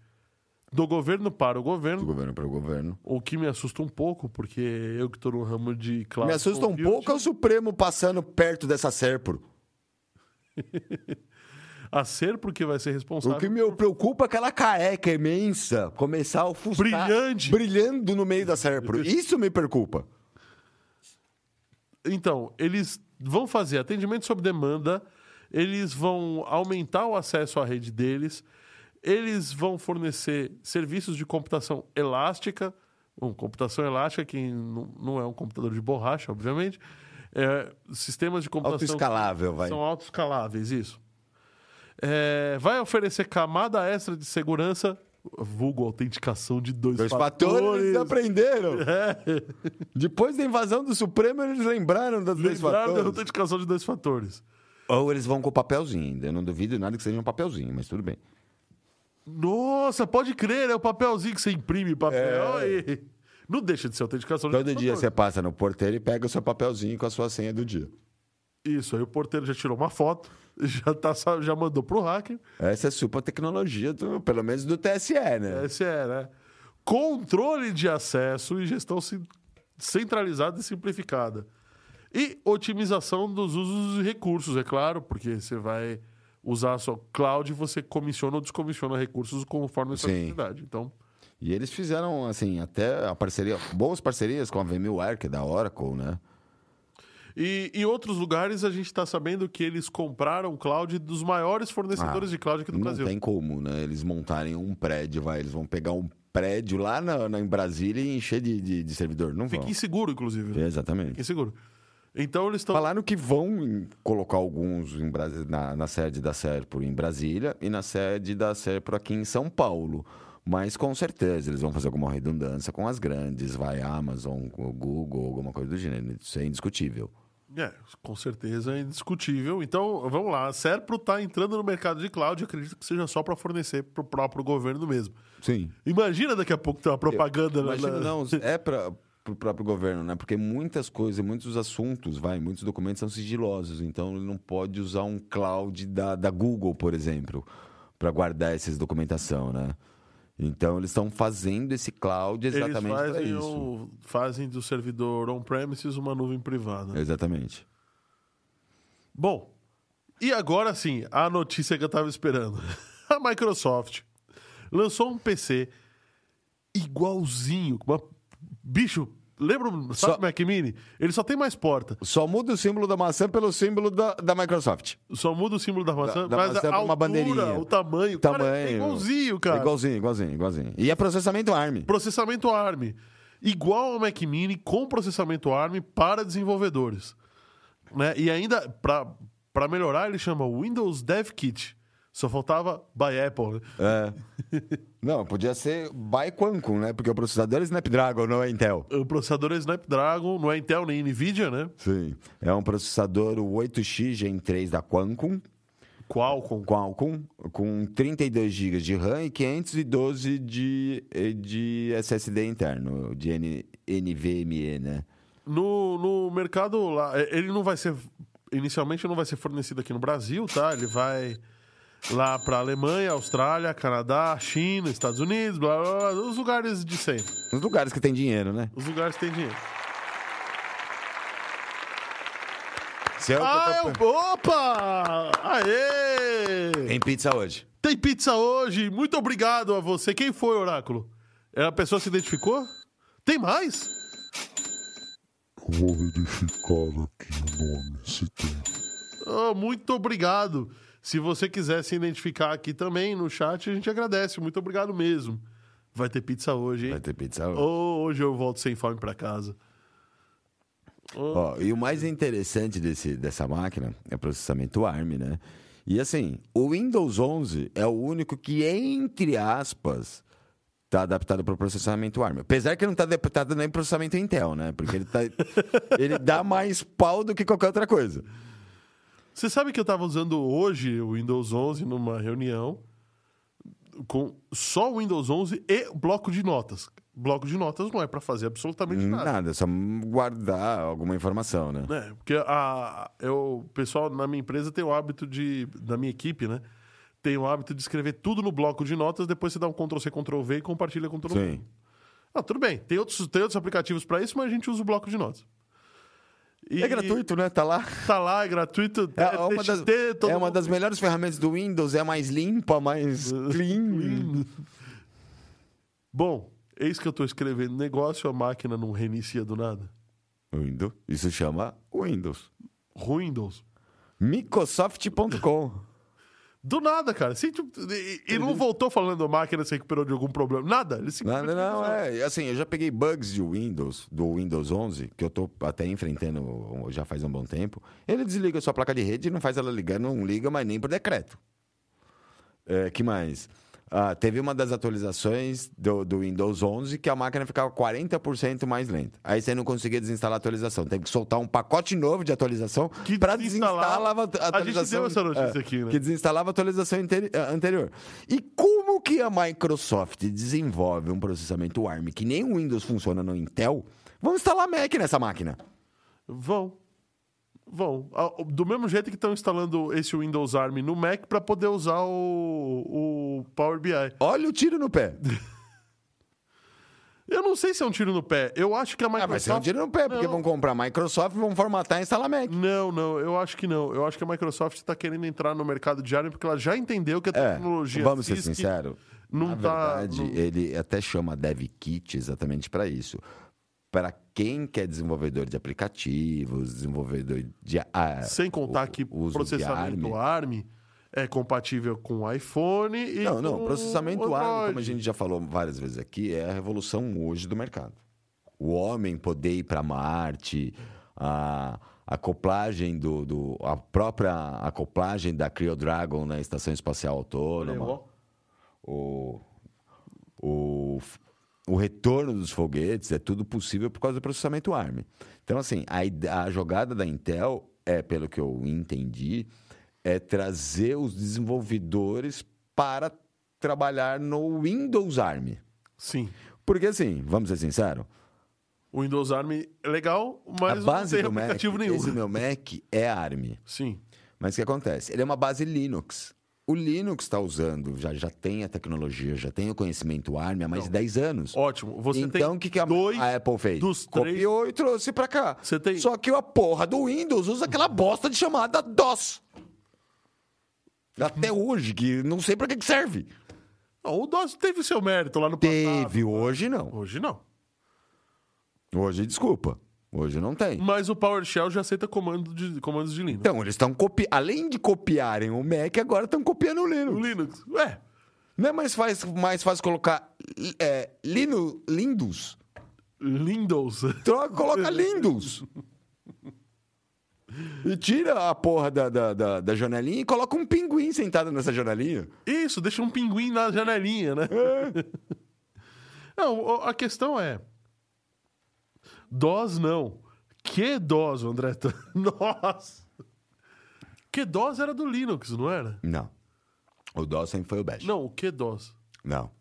do governo para o Do governo, governo para o governo. o que me assusta um pouco, porque eu que estou no ramo de cloud Me assusta um pouco é o Supremo passando perto dessa Serpro. a Serpro que vai ser responsável. O que me preocupa é aquela careca imensa começar a ofuscar... Brilhante. Brilhando no meio da Serpro. Isso me preocupa. Então, eles vão fazer atendimento sob demanda, eles vão aumentar o acesso à rede deles, eles vão fornecer serviços de computação elástica, Bom, computação elástica, que não não é um computador de borracha, obviamente, é, sistemas de computação Autoescalável, vai. são autoescaláveis, isso. É, vai oferecer camada extra de segurança, vulgo autenticação de dois, Dois fatores eles aprenderam. É. Depois da invasão do Supremo, eles lembraram das dois Lembraram da fatores. autenticação de dois fatores. Ou eles vão com papelzinho ainda. Eu não duvido nada que seja um papelzinho, mas tudo bem. Nossa, pode crer, é o papelzinho que você imprime papel. É. e- Não deixa de ser autenticação Todo dia você passa no porteiro e pega o seu papelzinho com a sua senha do dia. Isso, aí o porteiro já tirou uma foto, já, tá, já mandou pro hacker. Essa é super tecnologia, do, pelo menos do TSE, né? É, né? Controle de acesso e gestão centralizada e simplificada. E otimização dos usos de recursos, é claro, porque você vai usar a sua cloud e você comissiona ou descomissiona recursos conforme a sua necessidade. Então, E eles fizeram, assim, até a parceria, boas parcerias com a VMware, que é da Oracle, né? E em outros lugares a gente está sabendo que eles compraram cloud dos maiores fornecedores Ah, de cloud aqui do Não Brasil. tem como, né? Eles montarem um prédio, vai. Eles vão pegar um prédio lá na, na- em Brasília e encher de, de, de servidor. Não vão. Fica inseguro, inclusive. Né? Exatamente. Fica inseguro. Então eles estão. Falaram que vão colocar alguns em Brasi- na, na sede da Serpro em Brasília e na sede da Serpro aqui em São Paulo. Mas com certeza eles vão fazer alguma redundância com as grandes, vai Amazon, Google, alguma coisa do gênero. Isso é indiscutível. É, com certeza é indiscutível. Então, vamos lá. A Serpro está entrando no mercado de cloud acredito que seja só para fornecer para o próprio governo mesmo. Sim. Imagina daqui a pouco ter uma propaganda na- Imagina, na- não, é para o próprio governo, né? Porque muitas coisas, muitos assuntos, vai, muitos documentos são sigilosos. Então ele não pode usar um cloud da, da Google, por exemplo, para guardar essa documentação, né? Então eles estão fazendo esse cloud Eles exatamente para isso. o- fazem do servidor on-premises uma nuvem privada. Exatamente. Bom, e agora sim, a notícia que eu tava esperando. A Microsoft lançou um PC igualzinho. Uma... Bicho, lembra, sabe Só- o Mac Mini? Ele só tem mais porta. Só muda o símbolo da maçã pelo símbolo da, da Microsoft. Só muda o símbolo da maçã, da mas maçã a pra uma altura, bandeirinha. o tamanho. O Cara, tamanho. é igualzinho, cara. É igualzinho, igualzinho, igualzinho. E é processamento ARM. Processamento ARM. Igual ao Mac Mini com processamento ARM para desenvolvedores. Né? E ainda, para melhorar, ele chama Windows Dev Kit. Só faltava by Apple. né? É. Não, podia ser by Qualcomm, né? Porque o processador é Snapdragon, não é Intel. O processador é Snapdragon, não é Intel nem Nvidia, né? Sim. É um processador 8X Gen 3 da Qualcomm, Qualcomm. Qualcomm com 32 GB de RAM e 512 de, de SSD interno, de N, NVMe, né? No, no mercado lá, é, ele não vai ser. Inicialmente não vai ser fornecido aqui no Brasil, tá? Ele vai lá para Alemanha, Austrália, Canadá, China, Estados Unidos, blá, blá, blá, os lugares de sempre. Nos lugares que tem dinheiro, né? Os lugares que tem dinheiro. Se eu Ah, tô- eu... opa! Aê! Tem pizza hoje. Tem pizza hoje. Muito obrigado a você. Quem foi, Oráculo? É, A pessoa se identificou? Tem mais? Vou verificar aqui o nome, se tem. Ah, muito obrigado. Se você quiser se identificar aqui também no chat, a gente agradece. Muito obrigado mesmo. Vai ter pizza hoje, hein? Vai ter pizza hoje. Oh, hoje eu volto sem fome pra casa. Ó, e o mais interessante desse, dessa máquina é o processamento ARM, né? E assim, o Windows 11 é o único que, entre aspas, tá adaptado para o processamento ARM. Apesar que não tá adaptado nem para processamento Intel, né? Porque ele, tá, ele dá mais pau do que qualquer outra coisa. Você sabe que eu tava usando hoje o Windows 11 numa reunião com só o Windows 11 e bloco de notas. Bloco de notas não é pra fazer absolutamente nada. Nada, é só guardar alguma informação, né? né? Porque a, eu, o pessoal na minha empresa tem o hábito de, da minha equipe, né? Tem o hábito de escrever tudo no bloco de notas, depois você dá um Ctrl-C, Ctrl-V e compartilha com todo mundo. Sim. Ah, tudo bem. Tem outros, tem outros aplicativos pra isso, mas a gente usa o bloco de notas. E É gratuito, né? Tá lá. Tá lá, é gratuito. É, uma, das, é uma das melhores ferramentas do Windows, é mais limpa, mais clean. Bom, eis que eu tô escrevendo negócio, a máquina não reinicia do nada. Windows. Isso chama Windows. Windows. Microsoft.com. Do nada, cara. Assim, tipo, e, e não voltou falando a máquina se recuperou de algum problema. Nada. Ele Nada, não, resolveu. é. Assim, eu já peguei bugs de Windows, do Windows 11, que eu tô até enfrentando já faz um bom tempo. Ele desliga a sua placa de rede e não faz ela ligar, não liga mais nem por decreto. É, que mais? Ah, teve uma das atualizações do, do Windows 11 que a máquina ficava 40% mais lenta. Aí você não conseguia desinstalar a atualização. Teve que soltar um pacote novo de atualização para desinstalar a A gente atualização. deu essa notícia é, aqui, né? Que desinstalava a atualização eh, anterior. E como que a Microsoft desenvolve um processamento ARM que nem o Windows funciona no Intel? Vamos instalar Mac nessa máquina. Vão. Vão. Ah, Do mesmo jeito que estão instalando esse Windows ARM no Mac para poder usar o, o Power BI. Olha o tiro no pé. Eu não sei se é um tiro no pé. Eu acho que a Ah, Microsoft. vai ser um tiro no pé, porque Não. vão comprar Microsoft, vão formatar e instalar Mac. Não, não, eu acho que não. Eu acho que a Microsoft está querendo entrar no mercado de ARM porque ela já entendeu que a É, tecnologia vamos ser sinceros. não Na tá. verdade, não- ele até chama Dev Kit exatamente para isso. Para quem quer desenvolvedor de aplicativos, desenvolvedor de. ah, Sem contar o- que o processamento ARM. é compatível com iPhone e. Não, não. com Processamento ARM, Android. como a gente já falou várias vezes aqui, é a revolução hoje do mercado. O homem poder ir para Marte, a acoplagem do, do- a própria acoplagem da Creo Dragon na estação espacial autônoma, o, o, o retorno dos foguetes é tudo possível por causa do processamento ARM. Então, assim, a, a jogada da Intel é, pelo que eu entendi, é trazer os desenvolvedores para trabalhar no Windows ARM. Sim. Porque, assim, vamos ser sinceros, O Windows ARM é legal, mas a base não tem do Mac, aplicativo nenhum. esse meu Mac é ARM. Sim. Mas o que acontece? Ele é uma base Linux. O Linux está usando, já, já tem a tecnologia, já tem o conhecimento ARM há mais de 10 anos. Ótimo. Você então, o que, que a, dois a Apple fez? dos três- Copiou e trouxe pra cá. Você tem- Só que a porra do Windows usa aquela bosta de chamada DOS. Até hoje, que não sei pra que que serve. Não, o DOS teve seu mérito lá no passado. Teve, hoje não. Hoje não. Hoje, desculpa. Hoje não tem. Mas o PowerShell já aceita comando de, comandos de Linux. Então, eles estão copiando. Além de copiarem o Mac, agora estão copiando o O Linux. Linux. Ué, Não é mais fácil, mais fácil colocar é, Linu, Lindos? Windows. Troca, coloca Lindos. E tira a porra da, da, da, da janelinha e coloca um pinguim sentado nessa janelinha. Isso, deixa um pinguim na janelinha, né? Não, o- a questão é. DOS não. Que DOS, André? Nossa! Que DOS era do Linux, não era? Não. O DOS sempre foi o Bash. Não, o que DOS? Não.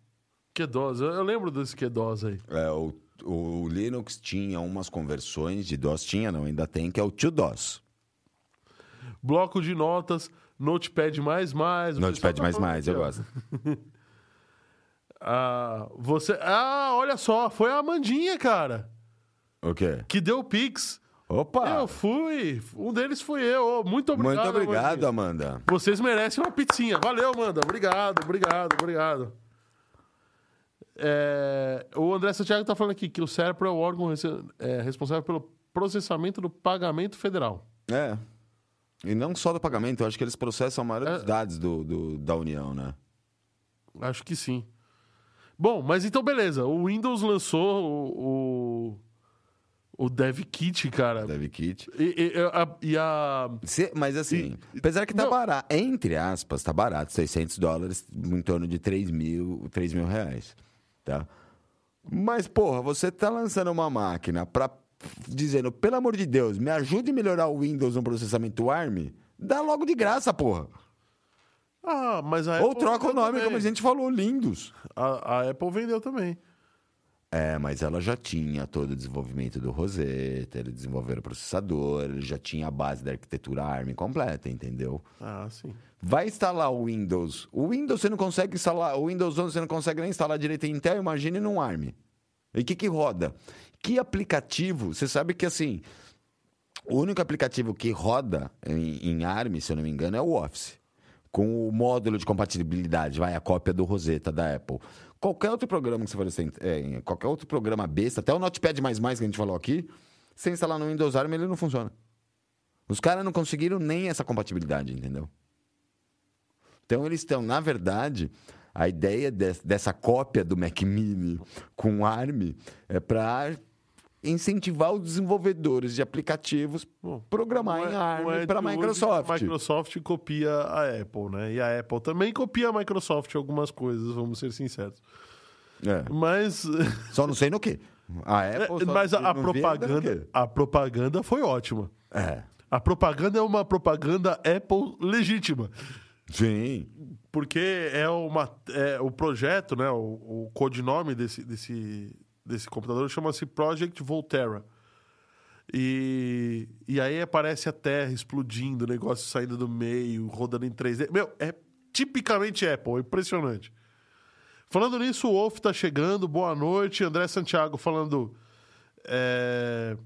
Que DOS? Eu, eu lembro desse que DOS aí. É, o, o Linux tinha umas conversões de DOS, tinha, não, ainda tem, que é o tio DOS. Bloco de notas, Notepad mais mais. o Notepad tá mais mais, aqui, eu gosto. Ah, você. Ah, olha só, foi a Amandinha, cara, O quê? que deu o Pix. Opa! Eu fui. Um deles fui eu. Muito obrigado. Muito obrigado, Amandinha. Amanda. Vocês merecem uma pizzinha. Valeu, Amanda. Obrigado, obrigado, obrigado. É, o André Santiago está falando aqui que o CERPRO é o órgão é, responsável pelo processamento do pagamento federal. É. E não só do pagamento, eu acho que eles processam a maioria É. dos dados do, do- da União, né? Acho que sim. Bom, mas então beleza. O Windows lançou o, o, o Dev Kit, cara. Deve kit. E, e- a, e a- Se- mas assim, E- apesar que tá não. barato, entre aspas, tá barato, 600 dólares, em torno de 3 mil, 3 mil reais, tá? Mas, porra, você tá lançando uma máquina pra, dizendo, pelo amor de Deus, me ajude a melhorar o Windows no processamento ARM, dá logo de graça, porra. Ah, mas a Ou Apple troca o nome, também. como a gente falou, Lindos. A, a Apple vendeu também. É, mas ela já tinha todo o desenvolvimento do Rosetta, eles desenvolveram o processador, ele já tinha a base da arquitetura ARM completa, entendeu? Ah, sim. Vai instalar o Windows. O Windows você não consegue instalar, o Windows 11 você não consegue nem instalar direito em Intel, imagine num ARM. E o que que roda? Que aplicativo? Você sabe que assim, o único aplicativo que roda em, em ARM, se eu não me engano, é o Office. Com o módulo de compatibilidade, vai a cópia do Rosetta da Apple. Qualquer outro programa que você for é, qualquer outro programa besta, até o Notepad que a gente falou aqui, se instalar no Windows ARM, ele não funciona. Os caras não conseguiram nem essa compatibilidade, entendeu? Então eles estão, na verdade, a ideia des- dessa cópia do Mac Mini com ARM é para incentivar os desenvolvedores de aplicativos Bom, programar em é- ARM é para a Microsoft. A Microsoft copia a Apple, né? E a Apple também copia a Microsoft algumas coisas, vamos ser sinceros. É, Mas, Só não sei no que. A Apple só mas a, a propaganda, a propaganda foi ótima. É. A propaganda é uma propaganda Apple legítima. Sim. Porque é uma é, o projeto, né, o, o codinome desse, desse, desse computador chama-se Project Volterra. E, e aí aparece a Terra explodindo, o negócio saindo do meio, rodando em 3D. Meu, é tipicamente Apple, é impressionante. Falando nisso, o Wolf tá chegando, boa noite. André Santiago falando. é,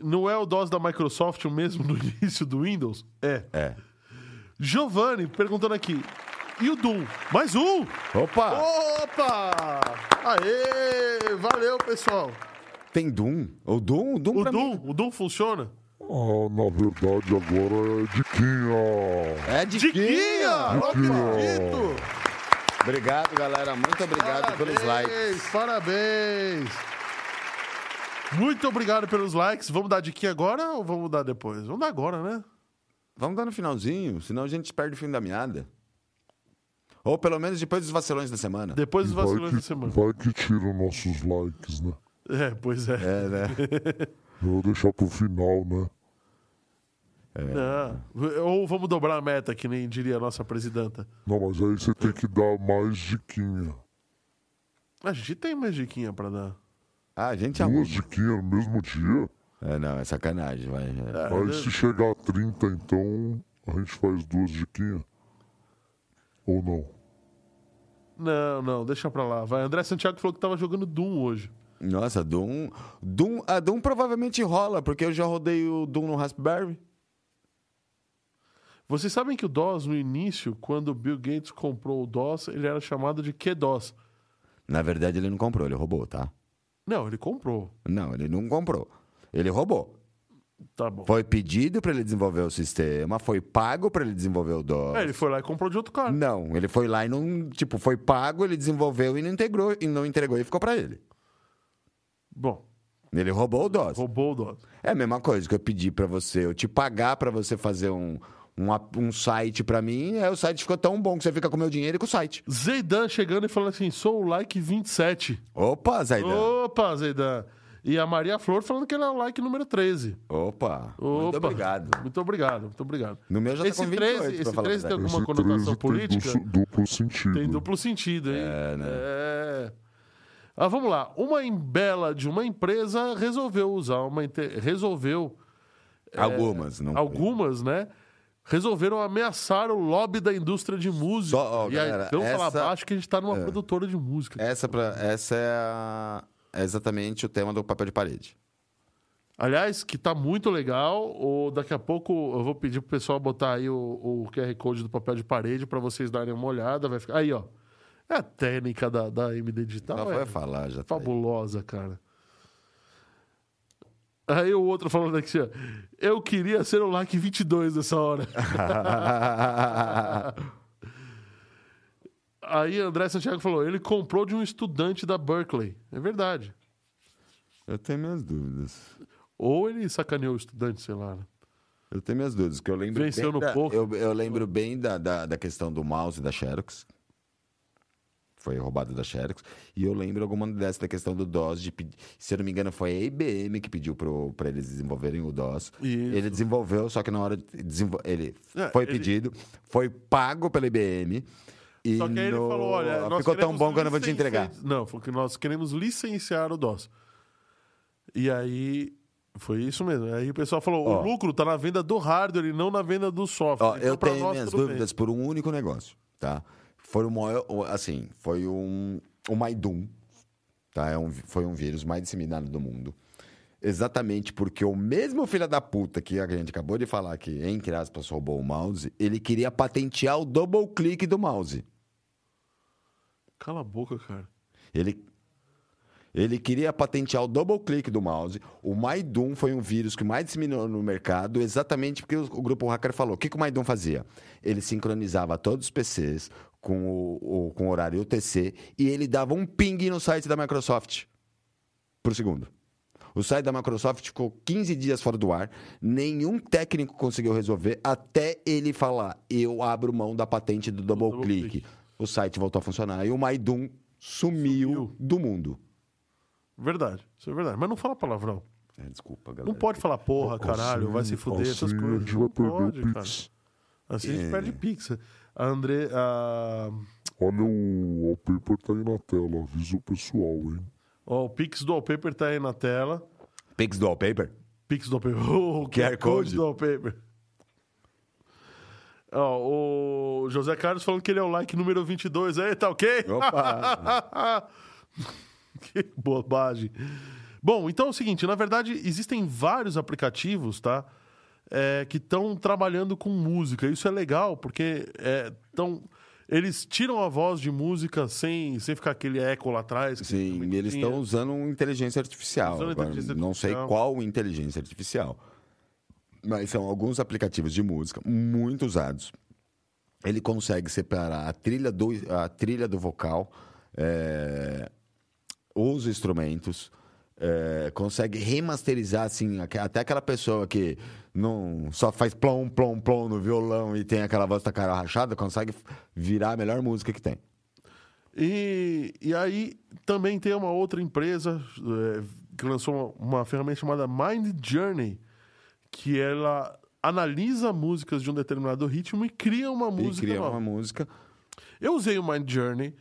Não é o DOS da Microsoft o mesmo no início do Windows? É. É. Giovanni perguntando aqui: e o Doom. Mais um! Opa! Opa! Aê! Valeu, pessoal. Tem Doom? O Doom? O Doom O Doom, mim... o Doom funciona? Ah, na verdade agora é diquinha. É de Diquinha! Não Diquinha. acredito! Obrigado, galera. Muito obrigado pelos likes. Parabéns! Muito obrigado pelos likes. Vamos dar diquinha agora ou vamos dar depois? Vamos dar agora, né? Vamos dar no finalzinho, senão a gente perde o fim da meada. Ou pelo menos depois dos vacilões da semana. Depois dos vacilões da que, semana. vai que tira nossos likes, né? É, pois é. É, né? Eu vou deixar pro final, né? É. Ou vamos dobrar a meta, que nem diria a nossa presidenta. Não, mas aí você tem que dar mais diquinha. A gente tem mais diquinha pra dar. Ah, a gente Duas arruma. diquinhas no mesmo dia? É, não, é sacanagem, vai. é. Aí se chegar a 30, então a gente faz duas diquinhas? Ou não? Não, não, deixa pra lá. Vai. André Santiago falou que tava jogando Doom hoje. Nossa, Doom, Doom. A Doom provavelmente rola, porque eu já rodei o Doom no Raspberry. Vocês sabem que o DOS, no início, quando o Bill Gates comprou o DOS, ele era chamado de QDOS. Na verdade, ele não comprou, ele roubou, tá? Não, ele comprou. Não, ele não comprou. Ele roubou. Tá bom. Foi pedido para ele desenvolver o sistema, foi pago para ele desenvolver o DOS. É, ele foi lá e comprou de outro cara. Não, ele foi lá e não, tipo, foi pago, ele desenvolveu e não integrou e não entregou e ficou para ele. Bom, Ele roubou o DOS. roubou o DOS. É a mesma coisa que eu pedi para você, eu te pagar para você fazer um, um, um site para mim, aí o site ficou tão bom que você fica com o meu dinheiro e com o site. Zeidan chegando e falando assim: sou o like 27. Opa, Zaidan. Opa, Zeidan. E a Maria Flor falando que ele é o like número 13. Opa, Opa. muito obrigado. Muito obrigado, muito obrigado. No meu já tá esse com 28, 13, pra esse falar a 13 tem alguma Esse conotação 13 tem política? duplo, duplo sentido. Tem duplo sentido, hein? É, né? Ah, vamos lá. Uma embela de uma empresa resolveu usar uma. inte- Resolveu. Algumas, não. Algumas, né? Resolveram ameaçar o lobby da indústria de música. Só, ó, e aí, galera, vamos falar essa- baixo que a gente tá numa produtora de música. Essa, pra, essa é, a- é exatamente o tema do papel de parede. Aliás, que tá muito legal. Ou daqui a pouco eu vou pedir pro pessoal botar aí o, o QR Code do papel de parede para vocês darem uma olhada. Vai ficar... Aí, ó. É a técnica da, da MD Digital. Já é falar, já tá fabulosa, cara. Aí o outro falando aqui, ó. Eu queria ser o like 22 nessa hora. Aí André Santiago falou: ele comprou de um estudante da Berkeley. É verdade. Eu tenho minhas dúvidas. Ou ele sacaneou o estudante, sei lá. né? Eu tenho minhas dúvidas, que eu lembro Venceu bem no da, poker. eu, eu lembro bem da, da, da questão do mouse da Xerox. Foi roubado da Xerox. E eu lembro alguma dessa da questão do DOS. De, se eu não me engano, foi a IBM que pediu para eles desenvolverem o DOS. Isso. Ele desenvolveu, só que na hora desenvol... ele É, foi ele- pedido, foi pago pela IBM. E Só que aí ele no- falou: olha, nós ficou tão bom que eu não vou te entregar. Não, falou que nós queremos licenciar o DOS. E aí. Foi isso mesmo. Aí o pessoal falou: Ó. o lucro tá na venda do hardware e não na venda do software. Ó, Então, eu tenho nós, minhas tudo bem. dúvidas por um único negócio, tá? Foi o- assim, foi um, o Maidum, tá? É um, foi um vírus mais disseminado do mundo. Exatamente porque o mesmo filho da puta que a gente acabou de falar que, entre aspas, roubou o mouse, ele queria patentear o double click do mouse. Cala a boca, cara. Ele, ele queria patentear o double click do mouse. O Maidum foi um vírus que mais disseminou no mercado, exatamente porque o, o grupo hacker falou. O que, que o Maidum fazia? Ele sincronizava todos os PCs com o, o- com o horário UTC e ele dava um ping no site da Microsoft por segundo. O site da Microsoft ficou 15 dias fora do ar, nenhum técnico conseguiu resolver até ele falar: eu abro mão da patente do double, double click. click. O site voltou a funcionar e o Maidum sumiu, Sumiu. do mundo. Verdade, isso é verdade. Mas não fala palavrão. É, desculpa, galera. Não pode falar porra, caralho, vai se fuder, essas coisas. Não pode, cara. Assim a gente É. perde Pix. A André. A... Olha, o wallpaper tá aí na tela. Avisa o pessoal, hein? Ó, o Pix do Wallpaper tá aí na tela. Pix do wallpaper? Pix do Wallpaper. O QR Code. do Wallpaper. Ó, o José Carlos falando que ele é o like número 22. Aí, tá ok? Opa! que bobagem. Bom, então é o seguinte, na verdade, existem vários aplicativos, tá? É, que estão trabalhando com música. Isso é legal, porque é, tão... Eles tiram a voz de música sem, sem ficar aquele eco lá atrás. Sim, eles estão usando inteligência artificial. Usando Agora, inteligência não sei qual inteligência artificial. Mas são alguns aplicativos de música muito usados. Ele consegue separar a trilha do, a trilha do vocal, é, os instrumentos, é, consegue remasterizar assim, até aquela pessoa que não só faz plom, plom, plom no violão e tem aquela voz da cara rachada, consegue virar a melhor música que tem. E, e aí também tem uma outra empresa é, que lançou uma, uma ferramenta chamada Mind Journey, que ela analisa músicas de um determinado ritmo e cria uma E música cria nova. uma música. Eu usei o Mind Journey.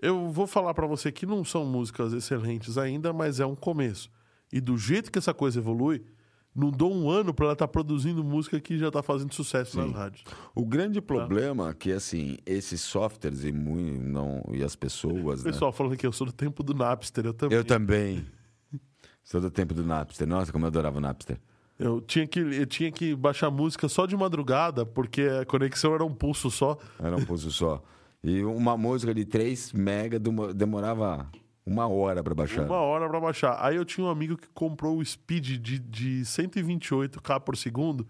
Eu vou falar pra você que não são músicas excelentes ainda, mas é um começo. E do jeito que essa coisa evolui, não dou um ano pra ela estar produzindo música que já tá fazendo sucesso nas rádios. O grande problema é que, assim, esses softwares e, mui- não, e as pessoas, né? Pessoal falando que eu sou do tempo do Napster, eu também. Eu também. Sou do tempo do Napster. Nossa, como eu adorava o Napster. Eu tinha que, eu tinha que baixar música só de madrugada, porque a conexão era um pulso só. Era um pulso só. E uma música de 3 mega demo- demorava uma hora pra baixar. Uma hora pra baixar. Aí eu tinha um amigo que comprou o speed de, de 128k por segundo.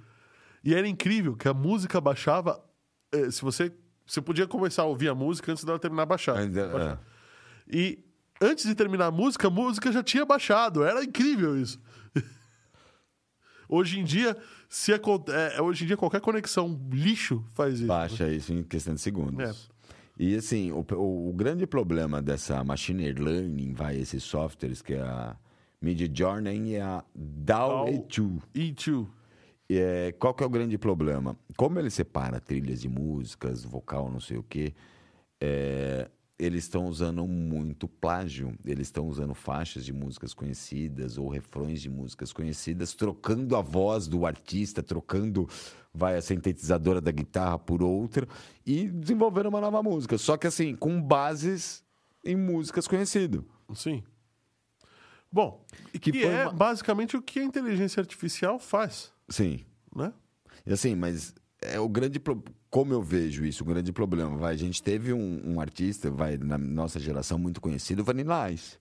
E era incrível que a música baixava. eh, Se você. Você podia começar a ouvir a música antes dela terminar a baixar. Ainda- Baixar. E antes de terminar a música, a música já tinha baixado. Era incrível isso. Hoje em dia, se acon- é, hoje em dia qualquer conexão lixo faz isso. Baixa isso em questão de segundos. É. E assim, o, o- o grande problema dessa machine learning, vai, esses softwares, que é a Mid Journey e a DAW-E2. E2. É, qual que é o grande problema? Como ele separa trilhas de músicas, vocal, não sei o quê, é, eles estão usando muito plágio. Eles estão usando faixas de músicas conhecidas ou refrões de músicas conhecidas, trocando a voz do artista, trocando vai a sintetizadora da guitarra por outra e desenvolvendo uma nova música. Só que assim, com bases em músicas conhecidas. Sim. Bom, e que, Que é uma- basicamente o que a inteligência artificial faz, Sim. né? E Assim, mas é o grande pro- como eu vejo isso, o grande problema, vai, a gente teve um, um artista, vai na nossa geração muito conhecido, Vanilla Ice.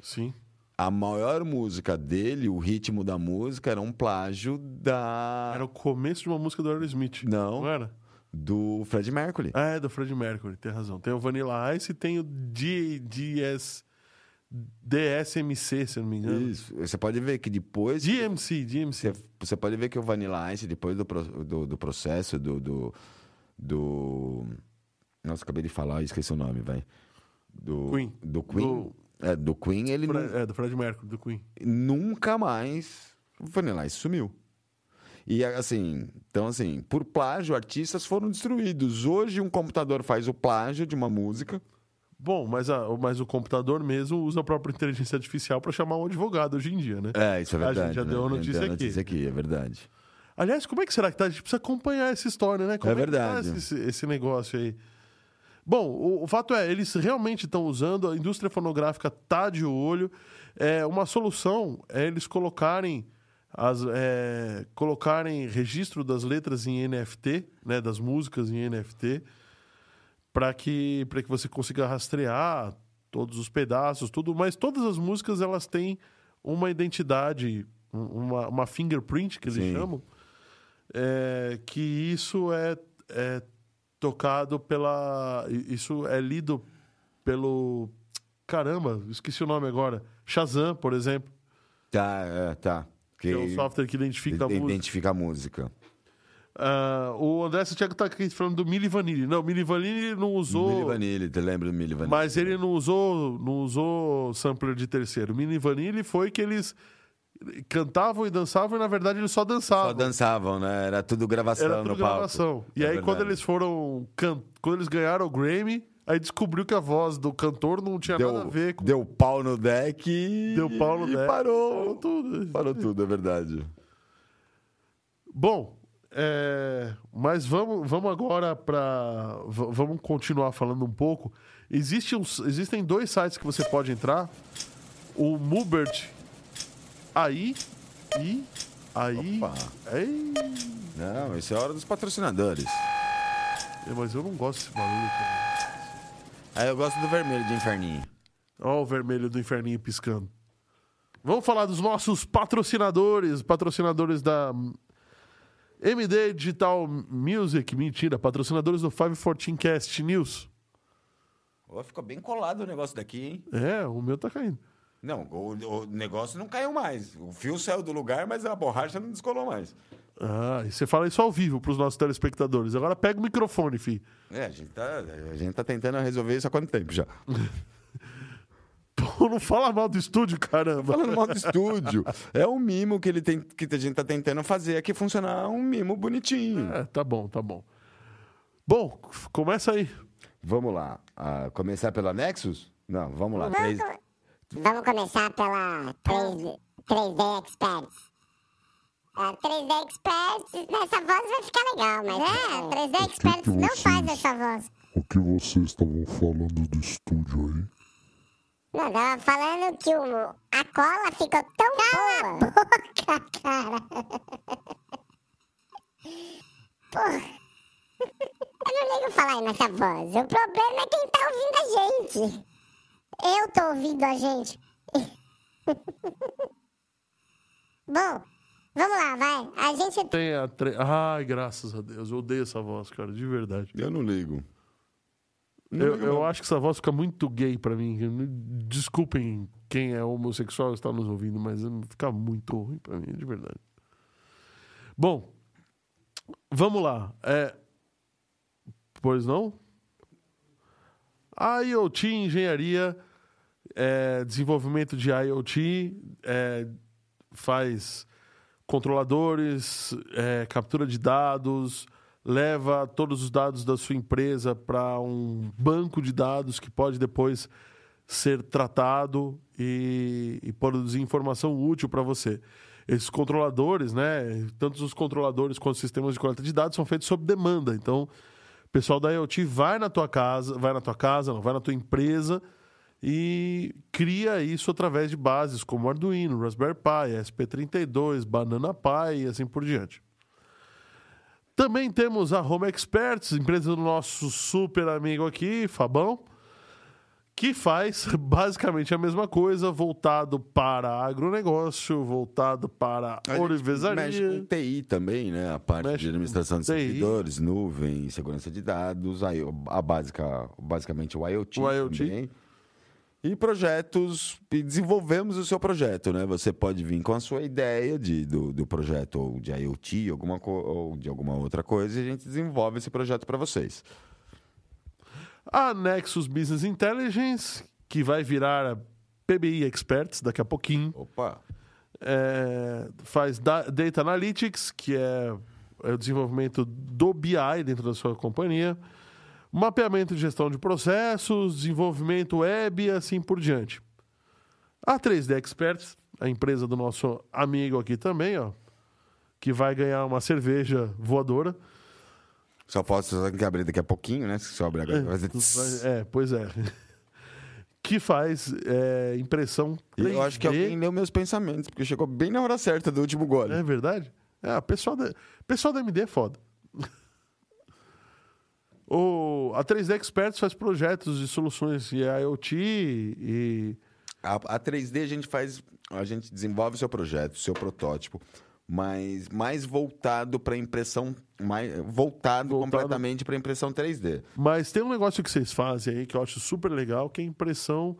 Sim. A maior música dele, o ritmo da música era um plágio da Era o começo de uma música do Aerosmith. Não. Não era? do Fred Mercury. Ah, é do Freddie Mercury, tem razão. Tem o Vanilla Ice e tem o D, DS, DSMC, se eu não me engano. Isso. Você pode ver que depois DMC, DMC. Você, você pode ver que o Vanilla Ice, depois do, do, do processo do, do, do- Nossa, acabei de falar, esqueci o nome, vai. Do Queen. Do Queen. Do- É, do Queen, ele É, do Freddie Mercury, do Queen. nunca mais o Vanilla Ice sumiu. E assim, então assim, por plágio, artistas foram destruídos. Hoje um computador faz o plágio de uma música. Bom, mas, a, mas o computador mesmo usa a própria inteligência artificial para chamar um advogado hoje em dia, né? É, isso é A gente verdade. já né? deu a notícia deu a aqui. notícia aqui, é verdade. Aliás, como é que será que tá? A gente precisa acompanhar essa história, né? Como É que tá verdade. esse, esse negócio aí? Bom, o, o fato é, eles realmente estão usando, a indústria fonográfica tá de olho. É, uma solução é eles colocarem as, é, colocarem registro das letras em NFT, né, das músicas em NFT, para que, pra que você consiga rastrear todos os pedaços, tudo, mas todas as músicas elas têm uma identidade, um- uma, uma fingerprint que eles Sim. chamam, é, que isso é, é tocado pela. Isso é lido pelo. Caramba, esqueci o nome agora. Shazam, por exemplo, Tá, é, tá. que é o software que identifica a música. identifica a música. Ah, o André Santiago tá aqui falando do Milli Vanilli. Não, Milli Vanilli não usou. Milli Vanilli, te lembra do Milli Vanilli? Mas ele não usou, não usou sampler de terceiro. Milli Vanilli foi que eles cantavam e dançavam e na verdade eles só dançavam. Só dançavam, né? Era tudo gravação Era no tudo palco. gravação. E É aí quando verdade. eles foram can... quando eles ganharam o Grammy, aí descobriu que a voz do cantor não tinha nada a Deu, ver com deu pau no deck. Deu pau no e deck. parou. Parou tudo. Parou tudo, é verdade. Bom, é, mas vamos, vamos agora para. Vamos continuar falando um pouco. Existe existem dois sites que você pode entrar: o Mubert aí e aí. Opa. Ei, Não, isso é hora dos patrocinadores. É, mas eu não gosto desse barulho. Aí eu gosto do vermelho de inferninho. Ó o vermelho do inferninho piscando. Vamos falar dos nossos patrocinadores, patrocinadores da MD Digital Music, mentira, patrocinadores do 514 Cast News. Ó, ficou bem colado o negócio daqui, hein? É, o meu tá caindo. Não, o, o negócio não caiu mais. O fio saiu do lugar, mas a borracha não descolou mais. Ah, e você fala isso ao vivo pros nossos telespectadores. Agora pega o microfone, fi. É, a gente tá, a gente tá tentando resolver isso há quanto tempo já? Não fala mal do estúdio, caramba. Falando mal do estúdio. É um mimo que, ele tem, que a gente tá tentando fazer aqui funcionar um mimo bonitinho. É, tá bom, tá bom. Bom, começa aí. Vamos lá. Ah, começar pela Nexus? Não, vamos lá. Vamos, Três... vamos começar pela 3, 3D Experts. A 3D Experts, nessa voz vai ficar legal, mas é, 3D Experts não vocês- faz essa voz. O que vocês estavam falando do estúdio aí? Não, tava falando que o, a cola ficou tão boa. boca, cara. Porra. Eu não ligo falar nessa voz. O problema é quem tá ouvindo a gente. Eu tô ouvindo a gente. Bom, vamos lá, vai. A gente Tem a tre... Ai, graças a Deus. Eu odeio essa voz, cara, de verdade. Eu não ligo. Eu, eu acho que essa voz fica muito gay pra mim. Desculpem quem é homossexual está nos ouvindo, mas fica muito ruim pra mim, de verdade. Bom, vamos lá. É... Pois não? A IoT Engenharia, é, desenvolvimento de IoT, é, faz controladores, é, captura de dados, leva todos os dados da sua empresa para um banco de dados que pode depois ser tratado e, e produzir informação útil para você. Esses controladores, né, tanto os controladores quanto os sistemas de coleta de dados são feitos sob demanda. Então, o pessoal da IoT vai na tua casa, vai na tua casa, não, vai na tua empresa e cria isso através de bases como Arduino, Raspberry Pi, SP32, Banana Pi e assim por diante. Também temos a Home Experts, empresa do nosso super amigo aqui, Fabão, que faz basicamente a mesma coisa, voltado para agronegócio, voltado para A orivesaria. Mexe com TI também, né? A parte Mexe de administração de servidores, nuvem, segurança de dados, aí a básica, basicamente o IoT. O IoT. também. E projetos, e desenvolvemos o seu projeto, né? Você pode vir com a sua ideia de, do, do projeto ou de IoT alguma ou de alguma outra coisa e a gente desenvolve esse projeto para vocês. A Nexus Business Intelligence, que vai virar a PBI Experts daqui a pouquinho. Opa! É, faz da- Data Analytics, que é, é o desenvolvimento do BI dentro da sua companhia. Mapeamento e gestão de processos, desenvolvimento web e assim por diante. A 3D Experts, a empresa do nosso amigo aqui também, ó, que vai ganhar uma cerveja voadora. Só posso só que abrir daqui a pouquinho, né? Se abre agora. fazer É, pois é. que faz é, impressão E eu acho que 3D. alguém leu meus pensamentos, porque chegou bem na hora certa do último gole. É verdade? É, pessoal da, o pessoal da MD é foda. O, a 3D Experts faz projetos de soluções de IoT e. A, a 3D a gente faz, a gente desenvolve o seu projeto, o seu protótipo, mas mais voltado para impressão, mais voltado, Voltado. completamente para impressão 3D. Mas tem um negócio que vocês fazem aí que eu acho super legal, que é impressão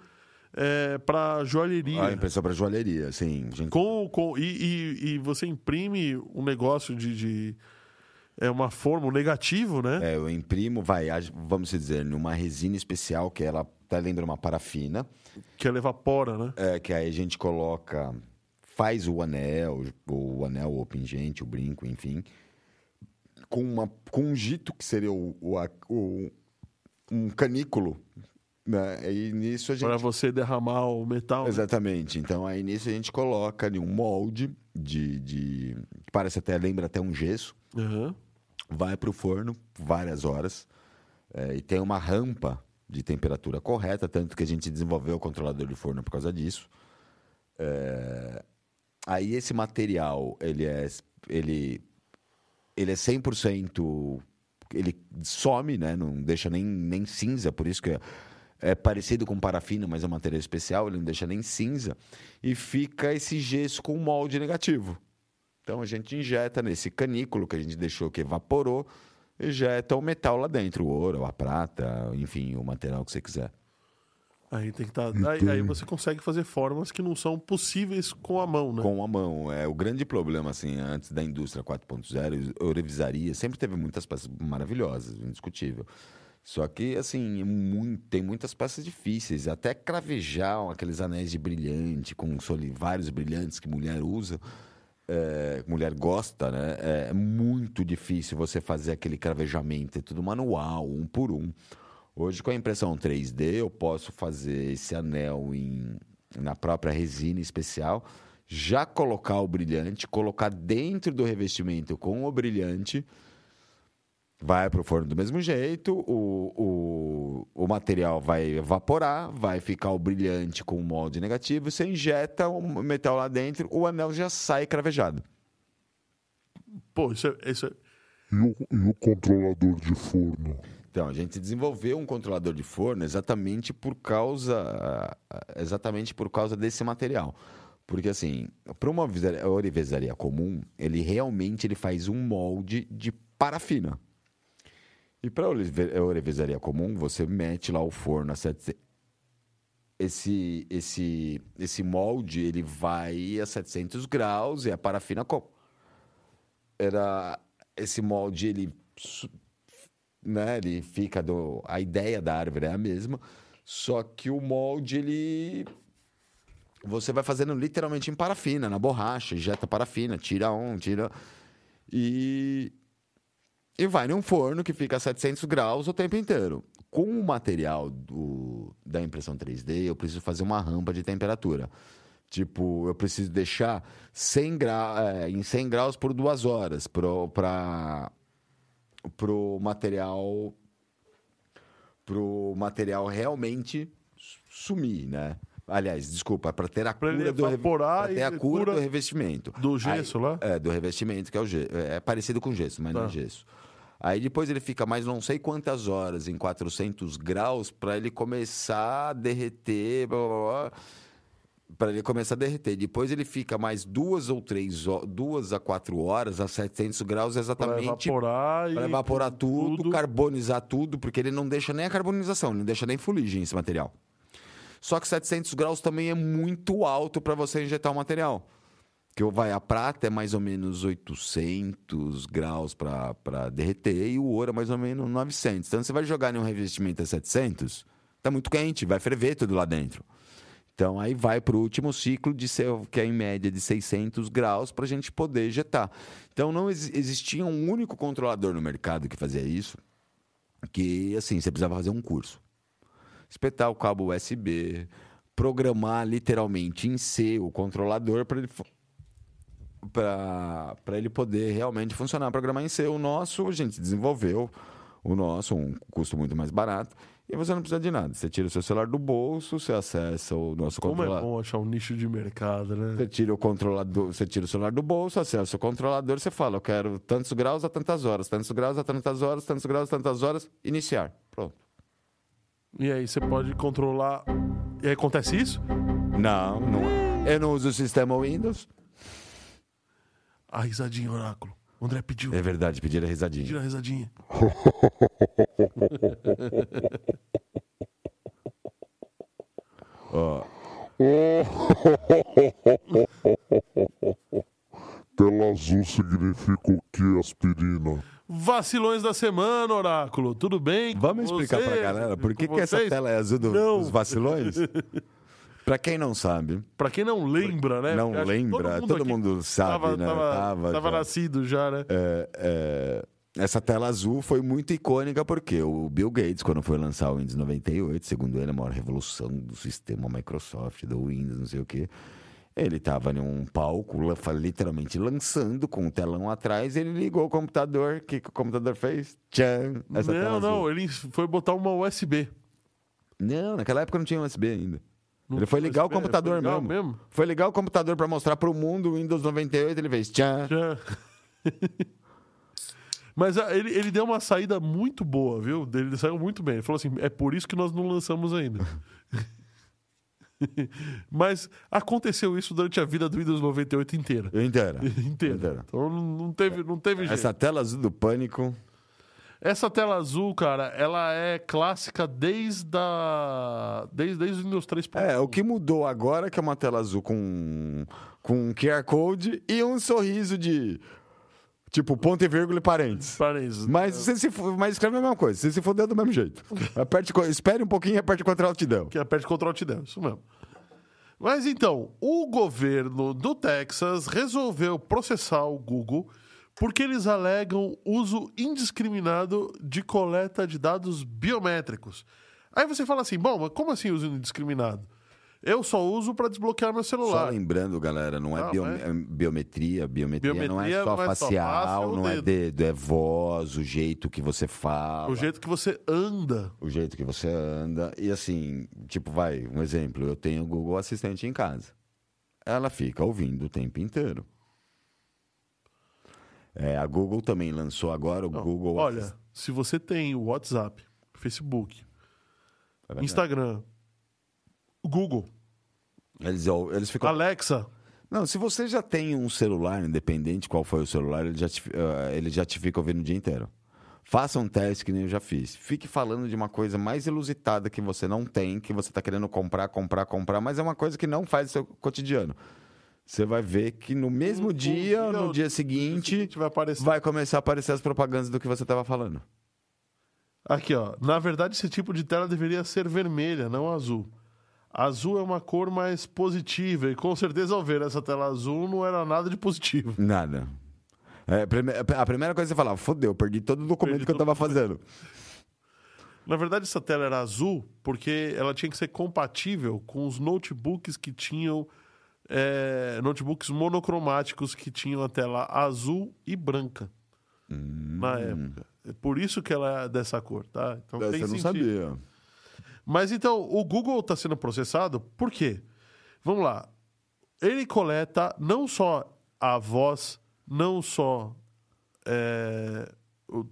é, para joalheria. A impressão para joalheria, sim. Gente- Com, com, e, e, e você imprime um negócio de. de- é uma forma, um negativo, né? é, eu imprimo, vai, vamos dizer, numa resina especial que ela até lembra uma parafina, Que ela evapora, né? é, que aí a gente coloca, faz o anel, o anel, o pingente, o brinco, enfim, com, uma, com um jito que seria o, o, um canículo, né? E nisso a gente Para você derramar o metal. né? Exatamente. Então, aí nisso a gente coloca ali um molde de. de parece até, lembra até um gesso. Aham. Vai para o forno várias horas. é, e tem uma rampa de temperatura correta, tanto que a gente desenvolveu o controlador de forno por causa disso. É, aí esse material, ele é, ele, ele é 100% ele some, né? Não deixa nem, nem cinza, por isso que é, é parecido com parafina, mas é um material especial, ele não deixa nem cinza. E fica esse gesso com molde negativo. Então a gente injeta nesse canículo que a gente deixou que evaporou, injeta o metal lá dentro, o ouro, a prata, enfim, o material que você quiser. Aí tem que tá, aí, aí você consegue fazer formas que não são possíveis com a mão, né? Com a mão. É, o grande problema, assim, antes da indústria 4.0, a ourivesaria sempre teve muitas peças maravilhosas, indiscutível. Só que, assim, é muito- tem muitas peças difíceis. Até cravejar aqueles anéis de brilhante, com soli- vários brilhantes que mulher usa, é, mulher gosta, né? É muito difícil você fazer aquele cravejamento. É tudo manual, um por um. Hoje, com a impressão 3D, eu posso fazer esse anel em, na própria resina especial, já colocar o brilhante, colocar dentro do revestimento com o brilhante, vai para o forno do mesmo jeito, o, o, o material vai evaporar, vai ficar o brilhante com o molde negativo, você injeta o metal lá dentro, o anel já sai cravejado. Pô, isso é, isso é- E o, e o controlador de forno? Então, a gente desenvolveu um controlador de forno exatamente por causa exatamente por causa desse material. Porque assim, para uma ourivesaria comum, ele realmente ele faz um molde de parafina. E para a ourivesaria comum, você mete lá o forno a 700 esse esse esse molde, ele vai a 700 graus e a parafina co- era esse molde ele né, ele fica do a ideia da árvore é a mesma, só que o molde ele você vai fazendo literalmente em parafina, na borracha, injeta parafina, tira um, tira e e vai num forno que fica a 700 graus o tempo inteiro. Com o material do, da impressão 3D, eu preciso fazer uma rampa de temperatura. Tipo, eu preciso deixar 100 gra, é, em 100 graus por duas horas para pro material pro material realmente sumir, né? Aliás, desculpa, para ter a Pra cura do evaporar ter e a cura, cura do revestimento. do gesso Aí- lá? É, do revestimento, que é o gesso. É parecido com gesso, mas não é Tá. gesso. Aí depois ele fica mais não sei quantas horas em 400 graus para ele começar a derreter, blá, blá, blá, para ele começar a derreter. Depois ele fica mais duas ou três, duas a quatro horas a 700 graus exatamente evaporar e. para evaporar tudo, tudo. carbonizar tudo, porque ele não deixa nem a carbonização, não deixa nem fuligem esse material. Só que 700 graus também é muito alto para você injetar o material. Que vai a prata é mais ou menos 800 graus para derreter e o ouro é mais ou menos 900. Então você vai jogar em um revestimento a 700, tá muito quente, vai ferver tudo lá dentro. Então aí vai para o último ciclo de ser, que é em média de 600 graus para a gente poder injetar. Então não ex- existia um único controlador no mercado que fazia isso, que assim você precisava fazer um curso, espetar o cabo USB, programar literalmente em C o controlador para ele para ele poder realmente funcionar, programar em C. O nosso, a gente desenvolveu o nosso, um custo muito mais barato, e você não precisa de nada. Você tira o seu celular do bolso, você acessa o nosso Como é controlador. bom achar um nicho de mercado, né? Você tira o controlador, você tira o celular do bolso, acessa o controlador, você fala, eu quero tantos graus a tantas horas, tantos graus a tantas horas, tantos graus a tantas horas, iniciar. Pronto. E aí você pode controlar. E aí acontece isso? Não, não. Eu não uso o sistema Windows. A risadinha, oráculo. O André pediu. É verdade, pedir a risadinha. Tira a risadinha. Ó, Tela azul significa o que, aspirina? Vacilões da semana, oráculo. Tudo bem? vamos explicar pra vocês? galera por que, que essa tela é azul do- dos vacilões? pra quem não sabe, Pra quem não lembra, né? Não acho lembra, todo aqui mundo sabe, tava, né? Tava, Tava tava já. nascido já, né? é, é, essa tela azul foi muito icônica porque o Bill Gates, quando foi lançar o Windows 98, segundo ele, a maior revolução do sistema Microsoft, do Windows, não sei o quê. Ele estava em um palco, literalmente lançando, com o telão atrás, ele ligou o computador. O que, que o computador fez? Tchan! Não, não, ele foi botar uma USB. Não, naquela época não tinha USB ainda. Não ele foi ligar o computador foi mesmo. mesmo? Foi ligar o computador para mostrar para o mundo o Windows 98, ele fez tchan. Já. Mas ah, ele, ele deu uma saída muito boa, viu? Ele saiu muito bem. Ele falou assim: é por isso que nós não lançamos ainda. Mas aconteceu isso durante a vida do Windows 98 inteira. Inteira. inteira. Inteira. Então não teve, não teve jeito. Essa tela azul do pânico. Essa tela azul, cara, ela é clássica desde a... desde, desde o Windows 3. É, o que mudou agora é que é uma tela azul com, com um QR Code e um sorriso de. Tipo, ponto e vírgula e parênteses. Parênteses. Mas, você se, fu- mas escreve a mesma coisa, você se fodeu do mesmo jeito. Aperte, espere um pouquinho e aperte Ctrl Alt Del. Que aperte Ctrl Alt Del, isso mesmo. Mas então, o governo do Texas resolveu processar o Google porque eles alegam uso indiscriminado de coleta de dados biométricos. Aí você fala assim, bom, mas como assim uso indiscriminado? Eu só uso para desbloquear meu Só celular. lembrando, galera, não é Não, bio- é- é biometria, biometria, não Biometria é só não é só facial, não é dedo, é voz, o jeito que você fala. O jeito que você anda. o jeito que você anda. E assim, tipo, vai, um exemplo, eu tenho o Google Assistente em casa. Ela fica ouvindo o tempo inteiro. É, a Google também lançou agora o Não, Google Olha, se você tem o WhatsApp, Facebook, É. Instagram, Google, Eles, eles ficam. Alexa, Não, se você já tem um celular, independente qual foi o celular, ele já te, eh, ele já te fica ouvindo o dia inteiro. Faça um teste que nem eu já fiz. Fique falando de uma coisa mais ilusitada que você não tem, que você está querendo comprar, comprar, comprar, mas é uma coisa que não faz o seu cotidiano. Você vai ver que no mesmo Um- um dia, dia, no dia seguinte, vai aparecer. vai começar a aparecer as propagandas do que você estava falando. Aqui, ó. Na verdade, esse tipo de tela deveria ser vermelha, não azul. Azul é uma cor mais positiva e com certeza ao ver essa tela azul não era nada de positivo. Nada. É, a primeira coisa que você fala, fodeu, perdi todo o documento Perdi que eu estava fazendo. Na verdade, essa tela era azul porque ela tinha que ser compatível com os notebooks que tinham é, notebooks monocromáticos que tinham a tela azul e branca na época. É por isso que ela é dessa cor, tá? Então Você tem não sentido. sabia. Mas então, o Google está sendo processado por quê? Vamos lá. Ele coleta não só a voz, não só é,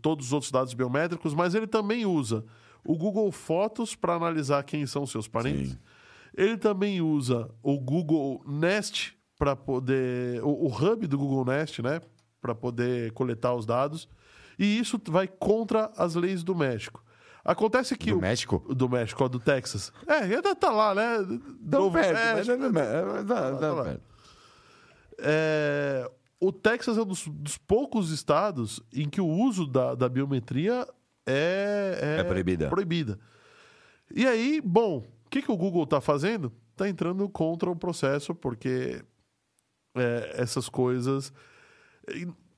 todos os outros dados biométricos, mas ele também usa o Google Fotos para analisar quem são seus parentes. Sim. Ele também usa o Google Nest para poder. O, o hub do Google Nest, né? Para poder coletar os dados. E isso vai contra as leis do México. Acontece que Do o, México? do México, ó, do Texas. É, ainda tá lá, né? Novo perto, mas não é- é- tá- Tá lá. É, o Texas é um dos, dos poucos estados em que o uso da, da biometria é, É proibida. proibida. E aí, bom, o que, que o Google está fazendo? Está entrando contra o processo, porque é, essas coisas.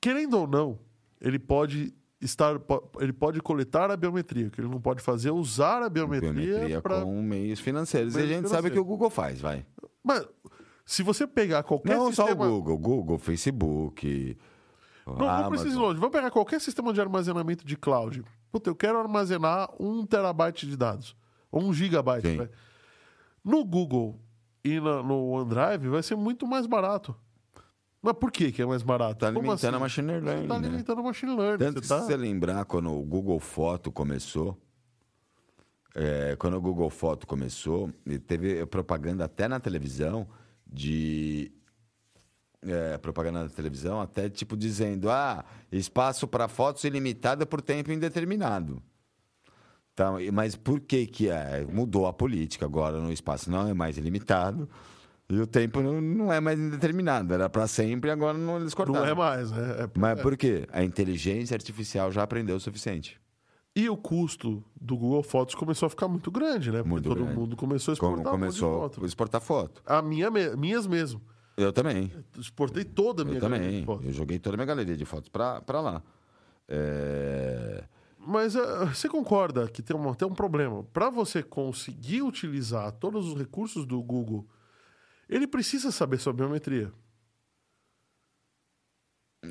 Querendo ou não, ele pode estar. Ele pode coletar a biometria. O que ele não pode fazer é usar a biometria, Biometria com meios financeiros. Meios e a gente sabe que o Google faz, vai. Mas se você pegar qualquer Não só o sistema. Google, Google, Facebook, Não, não precisa ir longe. Vamos pegar qualquer sistema de armazenamento de cloud. Puta, eu quero armazenar um terabyte de dados. Ou um gigabyte. Sim. vai. No Google e na- no OneDrive vai ser muito mais barato. Mas por que, que é mais barato? Tá Como alimentando assim? a machine learning, Você tá né? alimentando a machine learning. Tanto você que tá... se você lembrar, quando o Google Foto começou, é, quando o Google Foto começou, teve propaganda até na televisão de. é, propaganda na televisão, até tipo dizendo: ah, espaço para fotos ilimitada por tempo indeterminado. E- mas por que que é? Mudou a política agora no espaço não é mais ilimitado e o tempo não, não é mais indeterminado. Era para sempre agora não eles cortaram. Não é mais, né? É- Mas por quê? A inteligência artificial já aprendeu o suficiente. E o custo do Google Fotos começou a ficar muito grande, né? Porque Muito todo grande. mundo começou a Como exportar de começou foto. exportar foto. A minha, minhas mesmo. Eu também. Exportei toda a minha Eu galeria de também. fotos. Eu joguei toda a minha galeria de fotos pra lá. É... Mas eh, você concorda que tem, uma, tem um problema? Para você conseguir utilizar todos os recursos do Google, ele precisa saber sua biometria.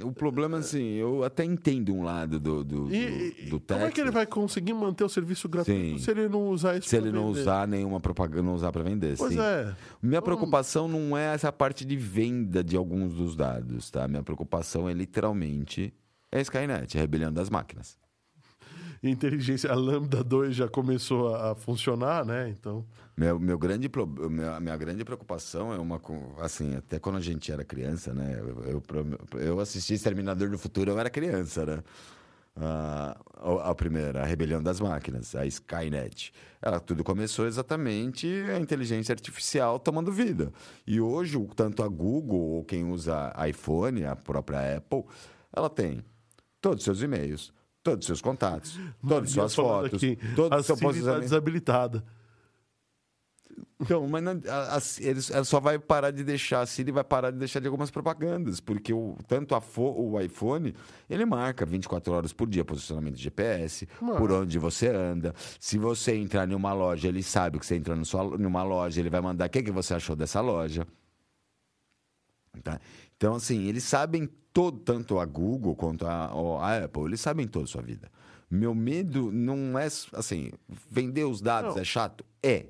O problema, assim, eu até entendo um lado do, do, do, E, e do como é que ele vai conseguir manter o serviço gratuito Sim. se ele não usar isso Se ele não vender? usar nenhuma propaganda, não usar para vender. Pois sim. é. Minha preocupação não é essa parte de venda de alguns dos dados, tá? Minha preocupação é literalmente é Skynet, é a rebelião das máquinas. Inteligência, a Lambda 2 já começou a, a funcionar, né? Então, Meu, meu grande, pro- minha, minha grande preocupação é uma. Assim, até quando a gente era criança, né? Eu, eu, eu assisti Exterminador do Futuro, eu era criança, né? Ah, a, a primeira, a rebelião das máquinas, a Skynet. Ela, tudo começou exatamente a inteligência artificial tomando vida. E hoje, tanto a Google ou quem usa iPhone, a própria Apple, ela tem todos os seus e-mails, todos os seus contatos, todas as suas fotos, aqui, todos a os seus Siri tá desabilitada. Então, mas não- a- a- eles, ela só vai parar de deixar, a Siri vai parar de deixar de algumas propagandas, porque o, tanto a fo- o iPhone, ele marca 24 horas por dia posicionamento de GPS, por onde você anda. Se você entrar em uma loja, ele sabe que você entrou sua, numa loja, ele vai mandar o que, que você achou dessa loja. Tá? Então, assim, eles sabem todo, tanto a Google quanto a, a Apple, eles sabem toda a sua vida. Meu medo não é, assim, vender os dados Não. é chato? É.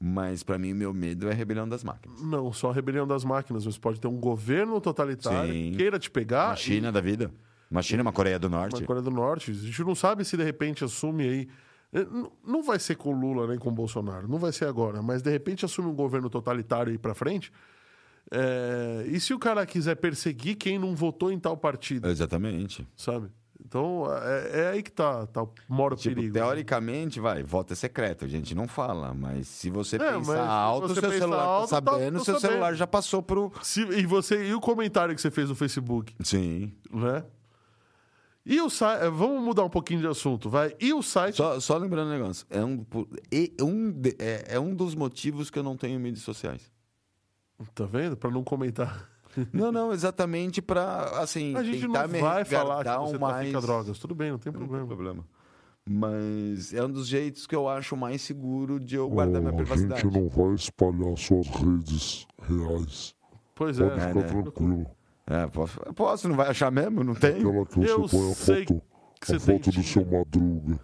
Mas, para mim, meu medo é a rebelião das máquinas. Não, só a rebelião das máquinas. Você pode ter um governo totalitário Sim. que queira te pegar. Uma China da vida. Uma China, uma Coreia do e- Norte. Uma Coreia do Norte. A gente não sabe se de repente assume aí. eh, Não vai ser com o Lula nem com o Bolsonaro, não vai ser agora, mas de repente assume um governo totalitário aí pra frente. Eh, e se o cara quiser perseguir quem não votou em tal partido, Exatamente. sabe? Então é, é aí que tá, tá mora o Tipo, perigo. teoricamente, vai, voto é secreto, a gente não fala, mas se você É, pensar alto, você seu pensar celular alto, tá tá- sabendo, tô seu sabendo. celular já passou pro. Se- e você e o comentário que você fez no Facebook, Sim. né? E o site, vamos mudar um pouquinho de assunto, vai. E o site Só, só lembrando um negócio, é um, e um, é, é um dos motivos que eu não tenho mídias sociais. Tá vendo? Pra não comentar. Não, não, exatamente pra, assim, A gente não tentar me vai falar que você o mais... trafica drogas. Tudo bem, não tem Não tem problema. problema. Mas é um dos jeitos que eu acho mais seguro de eu guardar minha Ó, a privacidade. gente não vai espalhar suas redes reais. Pois Pode é. ficar né? tranquilo. É, posso, posso, não vai achar mesmo? Não tem? Aquela que você Eu põe a sei foto, que você a foto do seu madruga.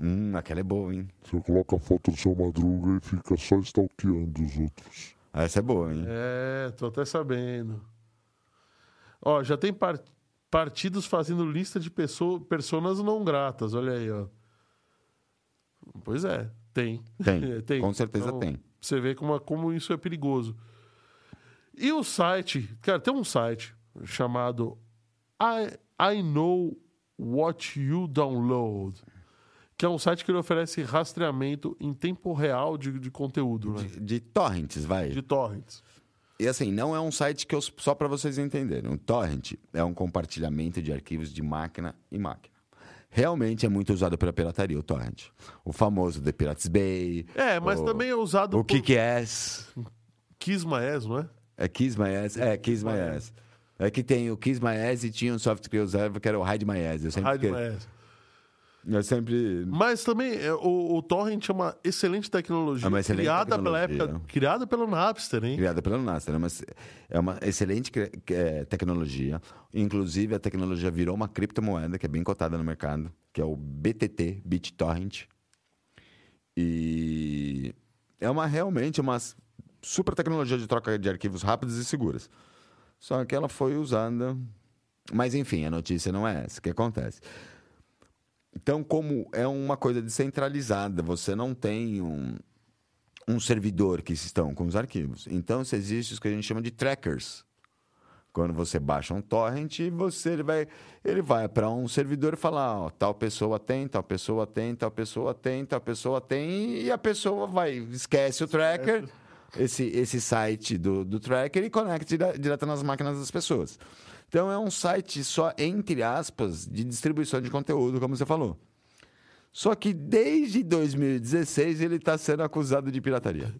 Hum, aquela é boa, hein? Você coloca a foto do seu madruga e fica só stalkeando os outros. Ah, Essa é boa, hein? É, tô até sabendo. Ó, já tem par- partidos fazendo lista de pessoa, personas não gratas, olha aí, ó. Pois é, tem. Tem, com certeza Então, tem. Você vê como, como isso é perigoso. E o site, cara, tem um site chamado I, I Know What You Download, que é um site que ele oferece rastreamento em tempo real de, de conteúdo, né? De, de torrents, vai. de torrents. E assim, não é um site que eu, só para vocês entenderem. O torrent é um compartilhamento de arquivos de máquina em máquina. Realmente é muito usado pela pirataria, o torrent. O famoso The Pirates Bay. É, mas o, também é usado O Kick-Ass. Kiss My Ass, não é? É Ass. É, Ass. É que tem o Kiss My Ass e tinha um software que eu usava que era o Hide My Ass. Eu sempre, Hide que- My Ass. Eu sempre Mas também é, o, o Torrent é uma excelente tecnologia. É uma excelente criada tecnologia. pela época. Criada pelo Napster, hein? criada pela NASA, né? mas é uma excelente eh, tecnologia. Inclusive, a tecnologia virou uma criptomoeda que é bem cotada no mercado, que é o BTT, BitTorrent. E é uma realmente uma super tecnologia de troca de arquivos rápidos e seguras. Só que ela foi usada. Mas enfim, a notícia não é essa. O que acontece? Então, como é uma coisa descentralizada, você não tem um, um servidor que estão com os arquivos. Então, se existe o que a gente chama de trackers. Quando você baixa um torrent, você ele vai, ele vai para um servidor e fala, ó, tal pessoa tem, tal pessoa tem, tal pessoa tem, tal pessoa tem, e a pessoa vai, esquece o tracker, esse, esse site do, do tracker e conecta dire- direto nas máquinas das pessoas. Então é um site só, entre aspas, de distribuição de conteúdo, como você falou. Só que desde 2016 ele está sendo acusado de pirataria.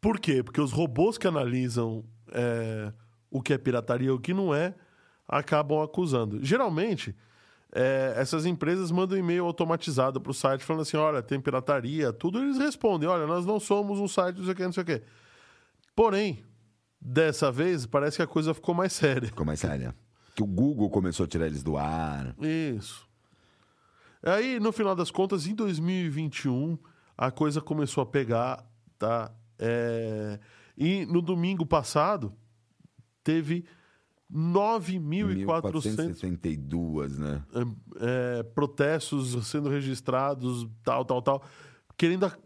Por quê? Porque os robôs que analisam é, o que é pirataria e o que não é, acabam acusando. Geralmente, é, essas empresas mandam um e-mail automatizado para o site falando assim: olha, tem pirataria, tudo. Eles respondem: olha, nós não somos um site, não sei o que, não sei o que. Porém, dessa vez, parece que a coisa ficou mais séria. Ficou mais séria. Que o Google começou a tirar eles do ar. Isso. Aí, no final das contas, em 2021, a coisa começou a pegar, tá? É, E no domingo passado, teve 9.400 1462, né? é, protestos sendo registrados, tal, tal, tal, querendo a-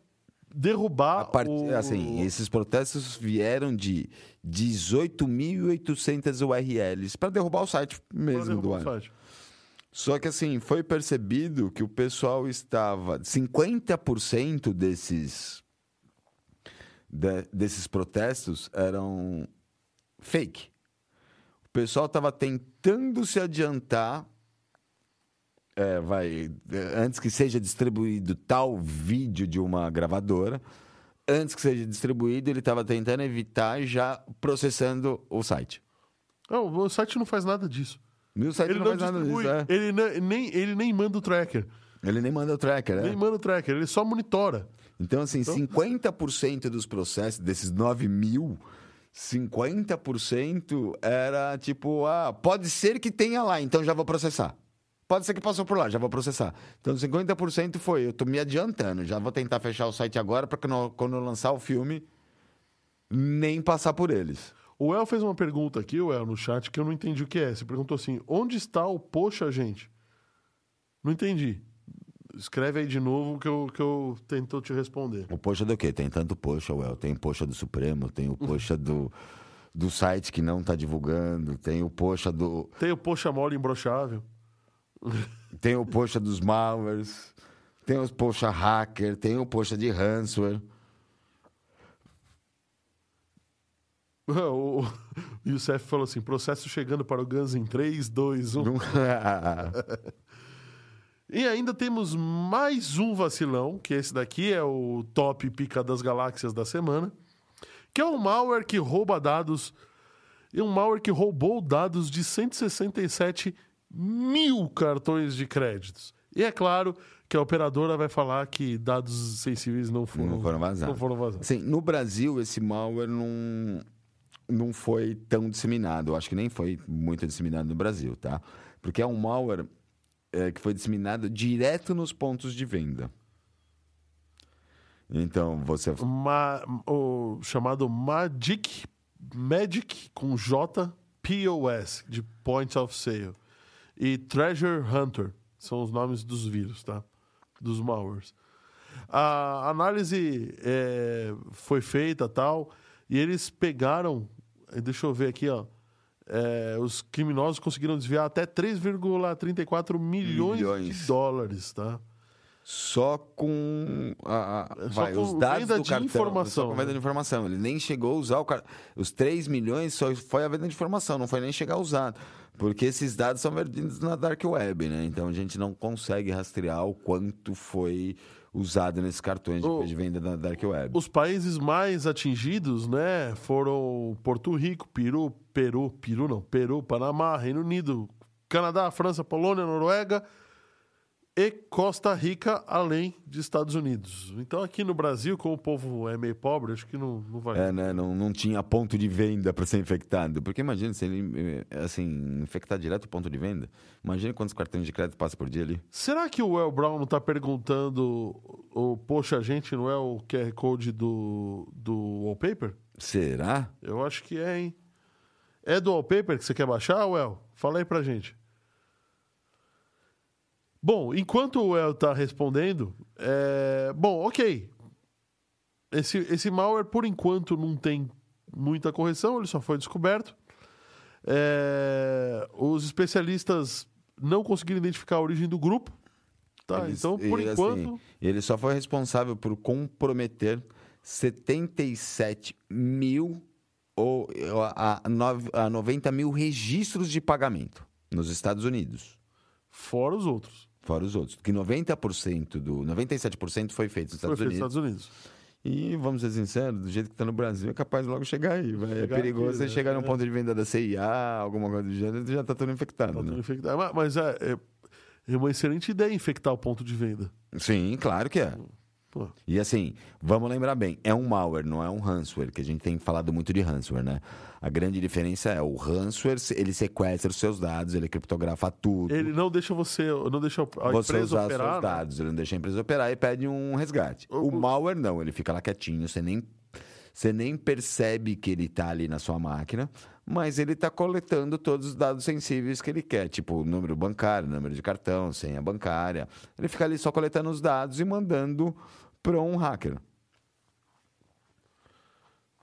derrubar A part... o... Assim, esses protestos vieram de 18.800 URLs para derrubar o site mesmo do ar. site. Só que assim, foi percebido que o pessoal estava 50% desses de- desses protestos eram fake. O pessoal estava tentando se adiantar é, vai, é, antes que seja distribuído tal vídeo de uma gravadora, antes que seja distribuído, ele estava tentando evitar já processando o site. Não, o site não faz nada disso. O site Ele não, não, faz nada disso, é. ele, ne- nem, ele nem manda o tracker. Ele nem manda o tracker, né? Nem manda o tracker, ele só monitora. Então, assim, 50% dos processos, desses 9 mil, 50% era tipo, ah, pode ser que tenha lá, então já vou processar. Pode ser que passou por lá, já vou processar. Então, 50% foi, eu tô me adiantando, já vou tentar fechar o site agora para quando eu lançar o filme, nem passar por eles. O El fez uma pergunta aqui, o El, no chat, que eu não entendi o que é. Você perguntou assim: onde está o poxa, gente? Não entendi. Escreve aí de novo que eu, que eu tento te responder. O poxa do quê? Tem tanto poxa, Well. Tem poxa do Supremo, tem o poxa do, do site que não tá divulgando, tem o poxa do. Tem o poxa mole imbrochável. Tem o poxa dos malwares, tem os poxa hacker, tem o poxa de ransomware. O Youssef falou assim: processo chegando para o Guns em 3, 2, 1. Não- E ainda temos mais um vacilão, que esse daqui é o top pica das galáxias da semana, que é um malware que rouba dados, e um malware que roubou dados de 167 mil cartões de créditos. E é claro que a operadora vai falar que dados sensíveis não foram, Não foram vazados. Não foram vazados. Assim, no Brasil, esse malware não, não foi tão disseminado. Eu acho que nem foi muito disseminado no Brasil, tá? Porque é um malware é, que foi disseminado direto nos pontos de venda. Então, você... Ma- o chamado Magic, Magic com J, POS, de Point of Sale. E Treasure Hunter, são os nomes dos vírus, tá? Dos malwares. A análise é, foi feita tal, e eles pegaram, deixa eu ver aqui, ó. é, os criminosos conseguiram desviar até 3,34 milhões, Milhões. de dólares, tá? Só com, a, a- É só vai, com os dados venda do de cartão. informação, Só com venda né? de informação. Ele nem chegou a usar o cartão. Os 3 milhões só foi a venda de informação, não foi nem chegar a usar. Porque esses dados são vendidos na Dark Web, né? Então a gente não consegue rastrear o quanto foi usado nesses cartões O- de venda na Dark Web. Os países mais atingidos, né, foram Porto Rico, Peru, Peru, Peru não, Peru, Panamá, Reino Unido, Canadá, França, Polônia, Noruega e Costa Rica, além de Estados Unidos. Então aqui no Brasil, como o povo é meio pobre, acho que não, não vai. É, né? Não, não tinha ponto de venda para ser infectado. Porque imagina se ele, eh, assim, infectar direto o ponto de venda. Imagina quantos cartões de crédito passa por dia ali. Será que o El Brown não tá perguntando o poxa, a gente não é o QR Code do, do wallpaper? Será? Eu acho que é, hein? É do wallpaper que você quer baixar, El? Fala aí pra gente. Bom, enquanto o El tá respondendo, é... bom, ok. Esse, esse malware, por enquanto, não tem muita correção, ele só foi descoberto. É, Os especialistas não conseguiram identificar a origem do grupo. Tá, Eles- então, por ele, enquanto. assim, ele só foi responsável por comprometer 77 mil ou a, a 90 mil registros de pagamento nos Estados Unidos. Fora os outros. Fora os outros. Que 90% do. 97% foi feito nos Foi Estados feito nos Unidos. Estados Unidos. E vamos ser sinceros, do jeito que está no Brasil, é capaz de logo chegar aí. É Chegar perigoso aqui, você né? chegar num É. ponto de venda da CIA, alguma coisa do gênero, já está tudo infectado. Tá tudo né? infectado. Mas, mas é, é- é uma excelente ideia infectar o ponto de venda. Sim, claro que é. Pô, E assim, vamos lembrar bem, é um malware, não é um ransomware, que a gente tem falado muito de ransomware, né? A grande diferença é o ransomware, ele sequestra os seus dados, ele criptografa tudo. ele não deixa você, não deixa a você empresa usar operar. seus né? dados, ele não deixa a empresa operar e pede um resgate. O- O malware não, ele fica lá quietinho, você nem Você nem percebe que ele está ali na sua máquina, mas ele está coletando todos os dados sensíveis que ele quer, tipo o número bancário, número de cartão, senha bancária. Ele fica ali só coletando os dados e mandando para um hacker.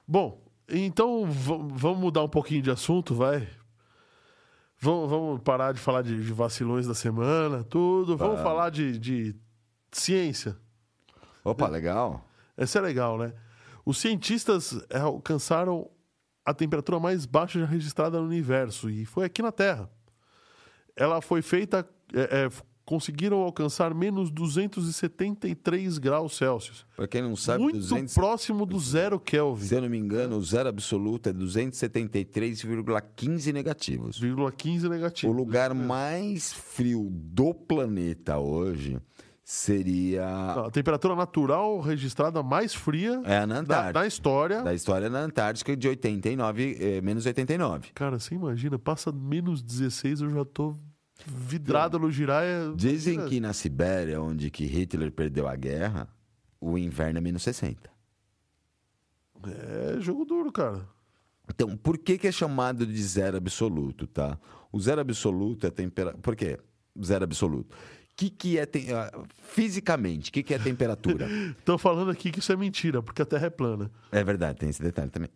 Bom, então vamos mudar um pouquinho de assunto, vai. Vamos, vamos parar de falar de, de vacilões da semana, tudo. Vamos falar de, de ciência. Opa, legal. Essa é legal, né? Os cientistas é, alcançaram a temperatura mais baixa já registrada no universo e foi aqui na Terra. Ela foi feita. é, é, conseguiram alcançar menos 273 graus Celsius. Para quem não sabe, Muito 200, próximo do zero Kelvin. se eu não me engano, o zero absoluto é 273,15 negativos. 0,15 negativo. O lugar mais frio do planeta hoje seria A temperatura natural registrada mais fria é na da, Antártica. da história. Da história na Antártica de 89, eh, menos 89. Cara, você imagina, passa menos 16, eu já tô vidrado no giraia. Dizem que na Sibéria, onde que Hitler perdeu a guerra, o inverno é menos 60. É jogo duro, cara. Então, por que, que é chamado de zero absoluto, tá? O zero absoluto é temperatura. Por quê? Zero absoluto. O que, que é. Tem... ah, Fisicamente, o que, que é temperatura? Estão falando aqui que isso é mentira, porque a Terra é plana. é verdade, tem esse detalhe também.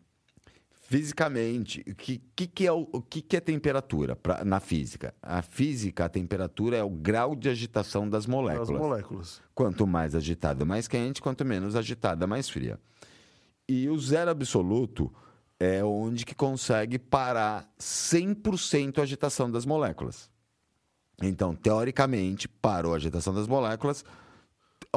Fisicamente, o que, que, que é, o, o que, que é temperatura pra, na física? A física, a temperatura é o grau de agitação das As moléculas. moléculas. Quanto mais agitada, mais quente, quanto menos agitada, mais fria. E o zero absoluto é onde que consegue parar 100% a agitação das moléculas. Então, teoricamente, parou a agitação das moléculas,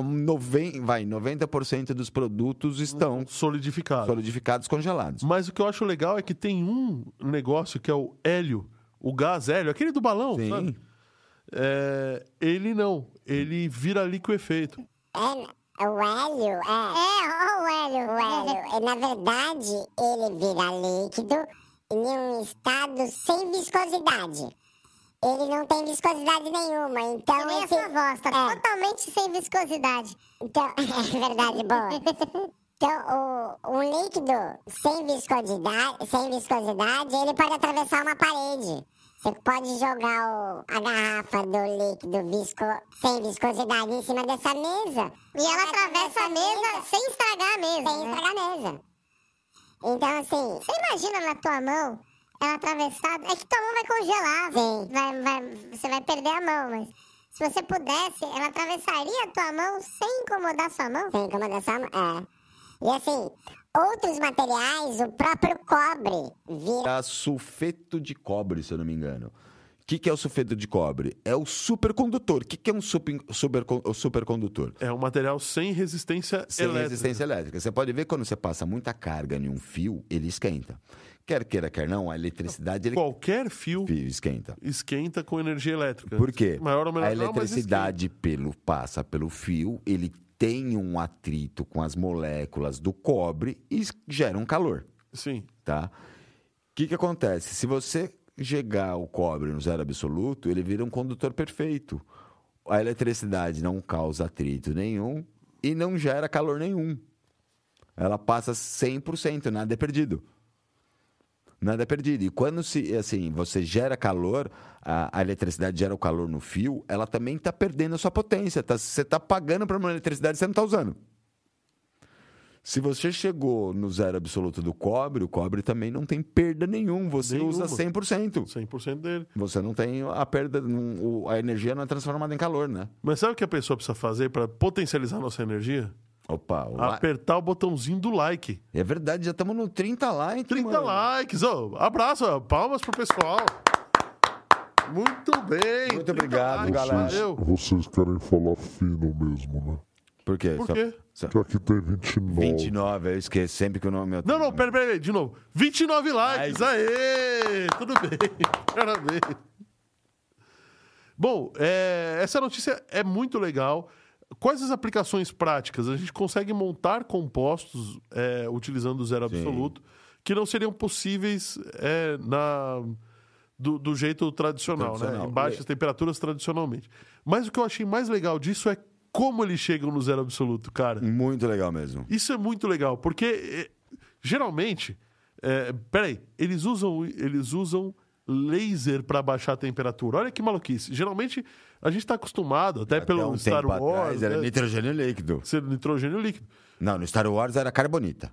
noven- vai, 90% dos produtos estão Solidificado. solidificados, congelados. Mas o que eu acho legal é que tem um negócio que é o hélio, o gás hélio, aquele do balão, Sim. sabe? É, ele não, ele vira liquefeito. É, o hélio, é. É, o hélio. O hélio, é, na verdade, ele vira líquido em um estado sem viscosidade. Ele não tem viscosidade nenhuma, então Nem esse... essa voz, tá É. totalmente sem viscosidade. Então, é verdade, boa. Então, o, um líquido sem viscosidade, sem viscosidade, ele pode atravessar uma parede. Você pode jogar o- a garrafa do líquido visco, sem viscosidade em cima dessa mesa. E ela atravessa a mesa sem estragar a mesa. Sem né? estragar a mesa. Então, assim, Você imagina na tua mão, ela atravessada. É que tua mão vai congelar. Sim. Vai, vai- você vai perder a mão, mas se você pudesse, ela atravessaria a tua mão sem incomodar sua mão? sem incomodação, é. E assim, outros materiais, o próprio cobre vira É sulfeto de cobre, se eu não me engano. O que, que é o sulfeto de cobre? É o supercondutor. O que, que é um super, o supercondutor? É um material sem resistência Sem elétrica. resistência elétrica. Você pode ver quando você passa muita carga em um fio, ele esquenta. Quer queira, quer não, a eletricidade ele Qualquer fio fio esquenta. esquenta com energia elétrica. Por quê? Maior ou menor a eletricidade pelo, passa pelo fio, ele tem um atrito com as moléculas do cobre e gera um calor. Sim. tá? O que, que acontece? Se você jogar o cobre no zero absoluto, ele vira um condutor perfeito. A eletricidade não causa atrito nenhum e não gera calor nenhum. Ela passa 100%, nada é perdido. Nada é perdido. E quando se, assim, você gera calor, a, a eletricidade gera o calor no fio, ela também está perdendo a sua potência. tá? Você está pagando para uma eletricidade que você não está usando. Se você chegou no zero absoluto do cobre, o cobre também não tem perda nenhum. Você Nenhuma. usa 100%. 100% dele. Você não tem a perda, não- a energia não é transformada em calor, né? Mas sabe o que a pessoa precisa fazer para potencializar nossa energia? Opa, o la- Apertar o botãozinho do like. é verdade, já estamos no 30 likes. 30 mano. likes. Ô, abraço, palmas pro pessoal. Muito bem. Muito 30 obrigado, likes, galera. valeu. Vocês querem falar fino mesmo, né? Por quê? Por Só- quê? só- Que aqui tem 29. 29, eu esqueço sempre que o nome é. Não, não, pera, pera aí, de novo. 29 likes, aê! Tudo bem, parabéns. Bom, é, essa notícia é muito legal. Quais as aplicações práticas? A gente consegue montar compostos é, utilizando o zero Sim. absoluto que não seriam possíveis é, na, do, do jeito tradicional, né? Tradicional. Em baixas temperaturas tradicionalmente. Mas o que eu achei mais legal disso é como eles chegam no zero absoluto, cara. Muito legal mesmo. Isso é muito legal, porque eh, Geralmente, é, peraí, eles usam, eles usam laser para baixar a temperatura. Olha que maluquice. Geralmente, a gente está acostumado, até, Até pelo um Star Wars, atrás era né, nitrogênio líquido. ser nitrogênio líquido. Não, no Star Wars era carbonita.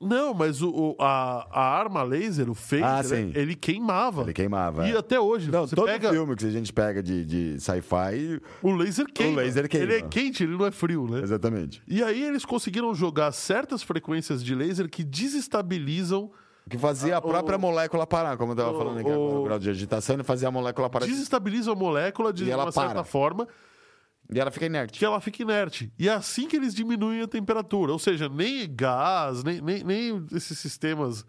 Não, mas o, o- a, a arma laser, o phaser, Ah, né, sim. ele queimava. Ele queimava. E é. até hoje, Não, você todo pega filme que a gente pega de, de sci-fi. o laser queima. laser queima. Ele é quente, ele não é frio, né? Exatamente. E aí eles conseguiram jogar certas frequências de laser que desestabilizam, Que fazia a Ah, própria molécula parar, como eu tava o- falando aqui o- agora, o grau de agitação, ele fazia a molécula parar. desestabilizam a molécula de E ela uma certa para. forma E ela fica inerte. que ela fica inerte. E é assim que eles diminuem a temperatura. Ou seja, nem gás, nem, nem, nem esses sistemas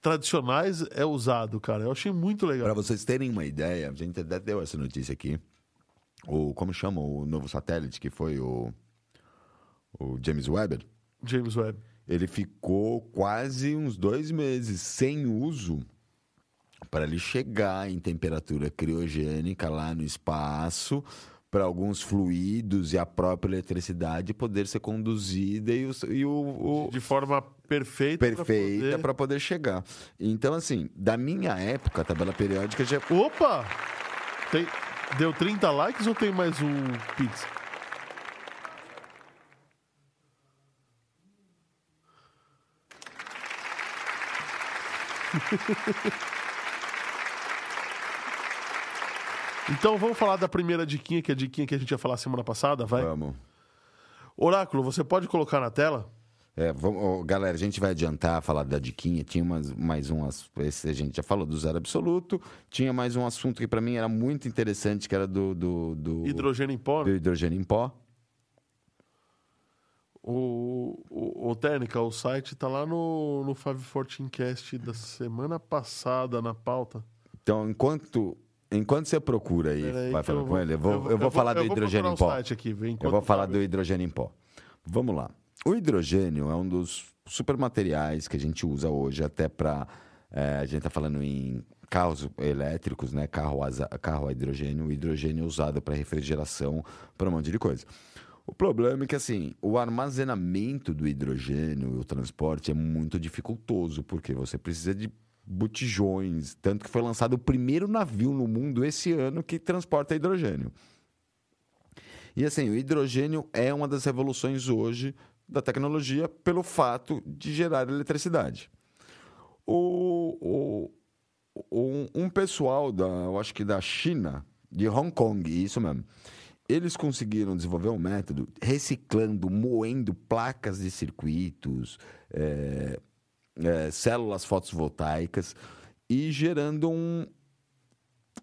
tradicionais é usado, cara. Eu achei muito legal. Para vocês terem uma ideia, a gente até deu essa notícia aqui. O, como chama o novo satélite, que foi o, o James Webb? James Webb. Ele ficou quase uns dois meses sem uso para ele chegar em temperatura criogênica lá no espaço, para alguns fluidos e a própria eletricidade poder ser conduzida e o, e o- o- De forma perfeita. perfeita poder- para poder chegar. Então, assim, da minha época, a tabela periódica já Opa! Tem... Deu 30 likes ou tem mais um pizza? Então vamos falar da primeira diquinha, que é a diquinha que a gente ia falar semana passada, vai? Vamos. Oráculo, você pode colocar na tela? É, vamos, ó, galera, a gente vai adiantar falar da diquinha. Tinha umas, mais um, esse a gente já falou do zero absoluto. Tinha mais um assunto que para mim era muito interessante, que era do, do, do, Hidrogênio em pó? do hidrogênio em pó. O, o, o Técnica, o site tá lá no, no 514cast da semana passada, na pauta. Então, enquanto, enquanto você procura aí, vai falando com ele, eu vou, eu vou falar do eu vou hidrogênio em pó. aqui, Eu vou falar do hidrogênio em pó. Vamos lá. O hidrogênio é um dos supermateriais que a gente usa hoje até para a gente está falando em carros elétricos, né? Carro a, za- carro a hidrogênio. O hidrogênio é usado para refrigeração, para um monte de coisa. O problema é que assim, o armazenamento do hidrogênio e o transporte é muito dificultoso, porque você precisa de botijões, tanto que foi lançado o primeiro navio no mundo esse ano que transporta hidrogênio. E assim, o hidrogênio é uma das revoluções hoje da tecnologia pelo fato de gerar eletricidade. O, o- o- um pessoal da, eu acho que da China, de Hong Kong, isso mesmo, eles conseguiram desenvolver um método reciclando, moendo placas de circuitos, é, é, células fotovoltaicas e gerando um,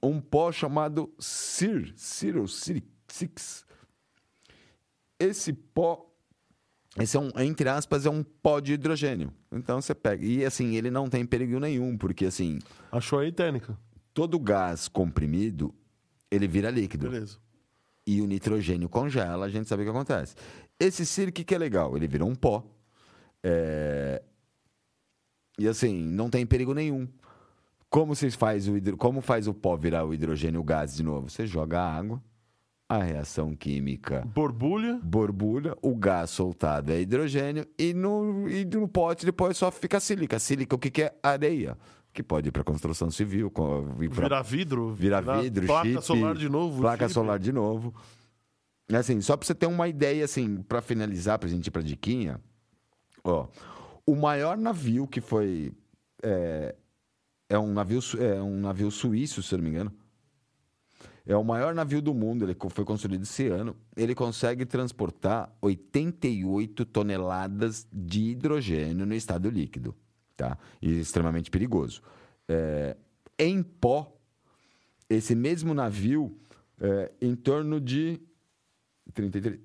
um pó chamado CIR, CIR ou CIR6. Esse pó, esse é um, entre aspas, é um pó de hidrogênio. Então você pega. E assim, ele não tem perigo nenhum, porque assim, Achou aí, Técnica? todo gás comprimido, ele vira líquido. Beleza. E o nitrogênio congela, a gente sabe o que acontece. Esse CIR, o que, que é legal? Ele vira um pó. É, E assim, não tem perigo nenhum. Como se faz o hidro... como faz o pó virar o hidrogênio o gás de novo? Você joga água, a reação química Borbulha. borbulha, o gás soltado é hidrogênio e no, e no pote depois só fica sílica. Sílica, o que, que é? Areia. Que pode ir para construção civil, pra- Virar vidro. virar vidro, Placa chip, solar de novo. placa chip. solar de novo. É Assim, só para você ter uma ideia, assim, para finalizar, pra gente ir pra diquinha, ó, o maior navio que foi é, é um navio é um navio suíço, se não me engano. É o maior navio do mundo, ele foi construído esse ano. Ele consegue transportar 88 toneladas de hidrogênio no estado líquido, tá? E extremamente perigoso. É, em pó, esse mesmo navio, é, em torno de 33,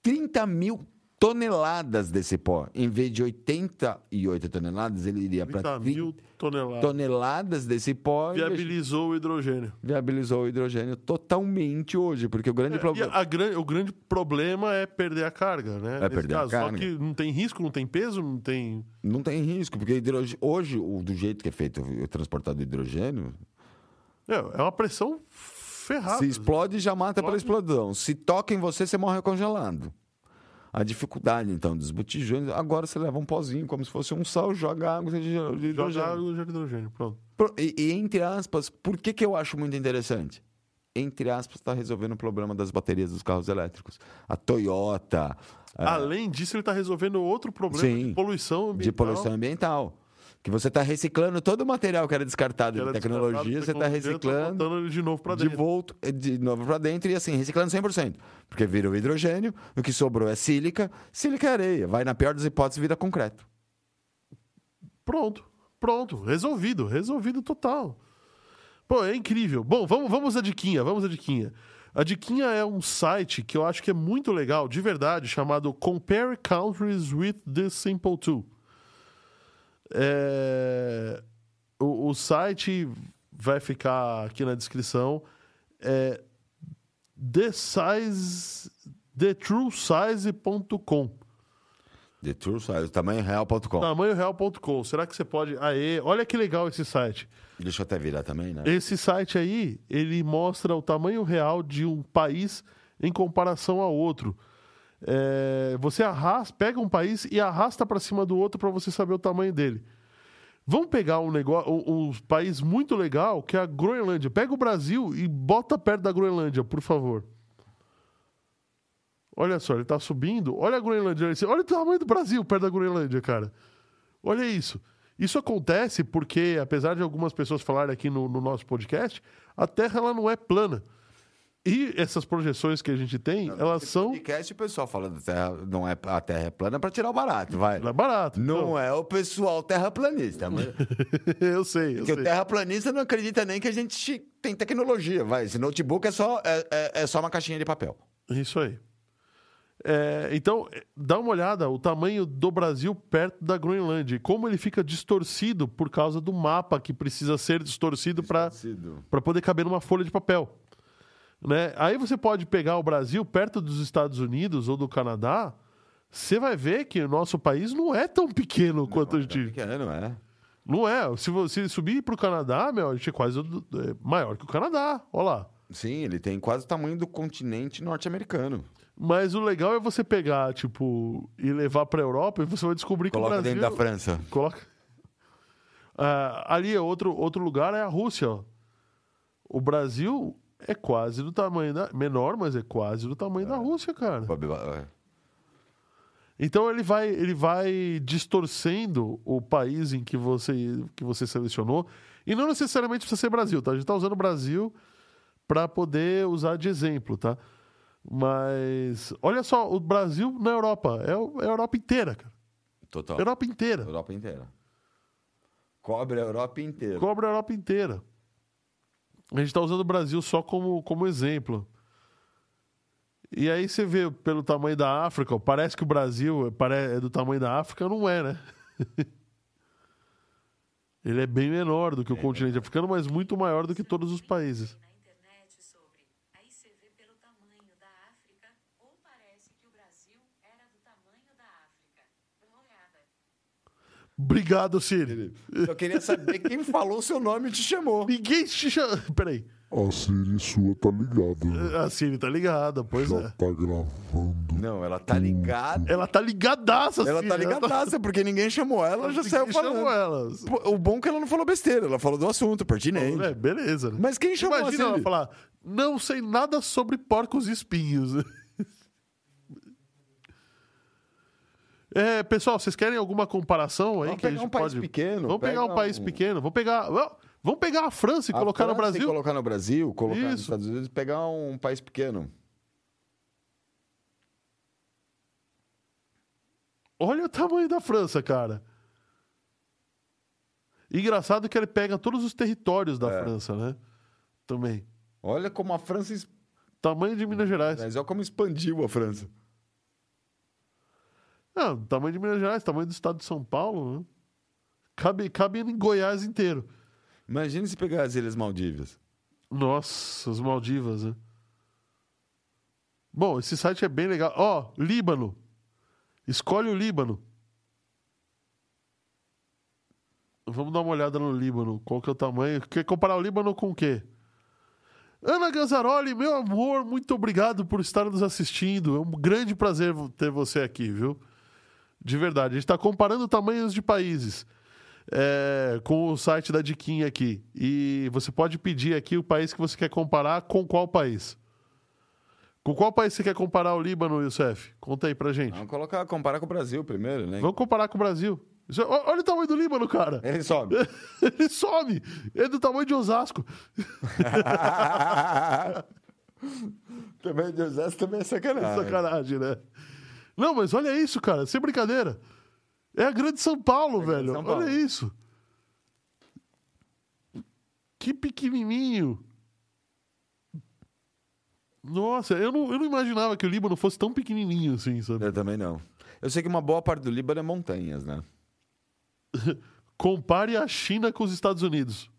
30 mil toneladas desse pó. Em vez de 88 toneladas, ele iria para 30 mil toneladas. toneladas desse pó e Viabilizou o hidrogênio. viabilizou o hidrogênio totalmente hoje, porque o grande É, e problema. a gran- o grande problema é perder a carga, né? É Nesse perder a caso. Só carga. que não tem risco, não tem peso, não tem. Não tem risco, porque hidroge- hoje, do jeito que é feito o transportado hidrogênio, É, é uma pressão ferrada. se explode, já mata pela Explode. explosão. Se toca em você, você morre congelado. A dificuldade, então, dos botijões. Agora você leva um pozinho, como se fosse um sal, joga água de hidrogênio. Joga água de hidrogênio, pronto. Pro- E, e, entre aspas, por que, que eu acho muito interessante? Entre aspas, está resolvendo o problema das baterias dos carros elétricos. A Toyota, a- Além disso, ele está resolvendo outro problema Sim. de poluição ambiental. de poluição ambiental. Que você está reciclando todo o material que era descartado que era de tecnologia, você está tá reciclando de novo para de dentro. volta, de novo para dentro e assim, reciclando 100%. Porque vira o hidrogênio, o que sobrou é sílica, sílica é areia. Vai, na pior das hipóteses, vira concreto. Pronto, pronto, resolvido, resolvido total. Pô, é incrível. Bom, vamos, vamos à diquinha, vamos à diquinha. A diquinha é um site que eu acho que é muito legal, de verdade, chamado Compare Countries with the Simple Tool. É, o, o site vai ficar aqui na descrição. É the size, thetruesize.com. The True Size, tamanhoreal.com. Tamanhoreal.com. Será que você pode. Aê, olha que legal esse site. Deixa eu até virar também, né? Esse site aí, ele mostra o tamanho real de um país em comparação a outro. É, você arrasta, pega um país e arrasta para cima do outro para você saber o tamanho dele. Vamos pegar um negócio, um, um país muito legal que é a Groenlândia. Pega o Brasil e bota perto da Groenlândia, por favor. Olha só, ele tá subindo. Olha a Groenlândia. Olha o tamanho do Brasil perto da Groenlândia, cara. Olha isso. Isso acontece porque, apesar de algumas pessoas falarem aqui no, no nosso podcast, a Terra ela não é plana. E essas projeções que a gente tem, elas Nesse são. podcast, o pessoal fala da Terra, não é, a Terra é plana para tirar o barato, vai. Ela é barata. Não é o pessoal terraplanista. Mas... eu sei, eu Porque o sei. terraplanista não acredita nem que a gente tem tecnologia, vai. Esse notebook é só, é, é- é só uma caixinha de papel. Isso aí. É, então, dá uma olhada o tamanho do Brasil perto da Groenlândia e como ele fica distorcido por causa do mapa que precisa ser distorcido para para poder caber numa folha de papel. Né? Aí você pode pegar o Brasil perto dos Estados Unidos ou do Canadá, você vai ver que o nosso país não é tão pequeno quanto a gente. Pequeno, é. Não é. Se você subir para o Canadá, meu, a gente é quase é maior que o Canadá. Olha lá. Sim, ele tem quase o tamanho do continente norte-americano. Mas o legal é você pegar, tipo, e levar pra Europa e você vai descobrir que Coloca o Brasil... dentro da França. Coloca... Ah, ali é outro, outro lugar, é a Rússia, ó. O Brasil é quase do tamanho da... Menor, mas é quase do tamanho da Rússia, cara. É. Então ele vai, ele vai distorcendo o país em que você, que você selecionou. E não necessariamente precisa ser Brasil, tá? A gente tá usando o Brasil para poder usar de exemplo, tá? Mas olha só, o Brasil na Europa. É é a Europa inteira, cara. Total. Europa inteira. Europa inteira. Cobre a Europa inteira. Cobre a Europa inteira. A gente tá usando o Brasil só como, como exemplo. E aí você vê pelo tamanho da África, ó, parece que o Brasil é é do tamanho da África, não é, né? Ele é bem menor do que o continente africano, mas muito maior do que todos os países. na internet sobre. Aí você vê pelo tamanho da África, ou parece que o Brasil era do tamanho da África. Dá uma olhada. Obrigado, Siri. Eu queria saber quem falou o seu nome e te chamou. Ninguém te chama. Peraí. A Siri sua tá ligada, né? A Siri tá ligada, pois Já é. tá gravando. Não, ela tá ligada. Ela tá ligadaça, Ela Siri. tá ligadaça, porque ninguém chamou ela, ela já saiu chamou falando. ela. Pô, O bom é que ela não falou besteira, ela falou do assunto, pertinente. É, beleza, né? Mas quem chamou Imagina a ela Siri? falar, não sei nada sobre porcos e espinhos. É, pessoal, vocês querem alguma comparação aí Vamos pegar um país pode... pequeno, Vamos pegar um país um- pequeno. Vamos pegar... Vamos pegar a França e A colocar no França e Brasil? Colocar no Brasil, colocar nos Isso. Estados Unidos, pegar um país pequeno. Olha o tamanho da França, cara. Engraçado que ele pega todos os territórios da É. França, né? Também. Olha como a França. Tamanho de Minas Gerais. Mas olha como expandiu a França. Não, tamanho de Minas Gerais, tamanho do estado de São Paulo, né? Cabe, cabe em Goiás inteiro. Imagina se pegar as Ilhas Maldivas. Nossa, as Maldivas, né? Bom, esse site é bem legal. Ó, Líbano. Escolhe o Líbano. Vamos dar uma olhada no Líbano. Qual que é o tamanho? Quer comparar o Líbano com o quê? Ana Ganzaroli, meu amor, muito obrigado por estar nos assistindo. É um grande prazer ter você aqui, viu? De verdade. A gente está comparando tamanhos de países é, com o site da Diquinha aqui. E você pode pedir aqui o país que você quer comparar com qual país. Com qual país você quer comparar o Líbano, Youssef? Conta aí pra gente. Vamos colocar, comparar com o Brasil primeiro, né? Vamos comparar com o Brasil. Isso- ó- olha o tamanho do Líbano, cara. Ele sobe. Ele some. É do tamanho de Osasco. também Deus, essa também é sacanagem. Sacanagem, né? Não, mas olha isso, cara. Sem brincadeira. É a grande São Paulo, É grande velho. São Paulo. Olha isso. Que pequenininho. Nossa, eu não, eu não imaginava que o Líbano fosse tão pequenininho assim, sabe? Eu também não. Eu sei que uma boa parte do Líbano é montanhas, né? Compare a China com os Estados Unidos.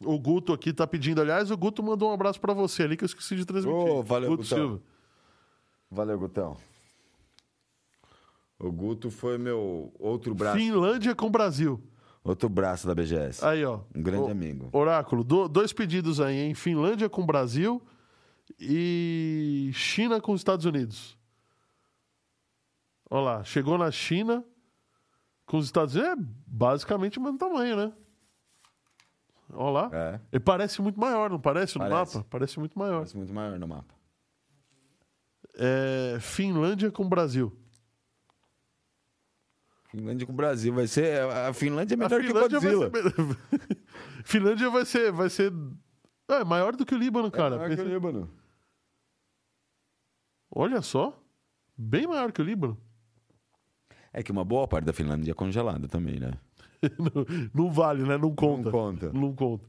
O Guto aqui tá pedindo. Aliás, o Guto mandou um abraço pra você ali que eu esqueci de transmitir. Ô, valeu, Guto Gutão. Silva. Valeu, Gutão. O Guto foi meu outro braço, Finlândia com Brasil. outro braço da BGS. Aí, ó. Um grande Ô, amigo. Oráculo, do- dois pedidos aí, hein? Finlândia com Brasil e China com os Estados Unidos. Olha lá, chegou na China com os Estados Unidos, é basicamente o mesmo tamanho, né? Olha lá. É, Ele parece muito maior, não parece no Parece. mapa? Parece muito maior. parece muito maior no mapa. É, Finlândia com Brasil. Finlândia com o Brasil vai ser. A Finlândia é melhor que o Finlândia vai Godzilla. ser... Finlândia vai ser, vai ser é, maior do que o Líbano, cara. é maior que o Líbano. Olha só, bem maior que o Líbano. É que uma boa parte da Finlândia é congelada também, né? não, não vale, né? Não conta. Não conta. Não conta.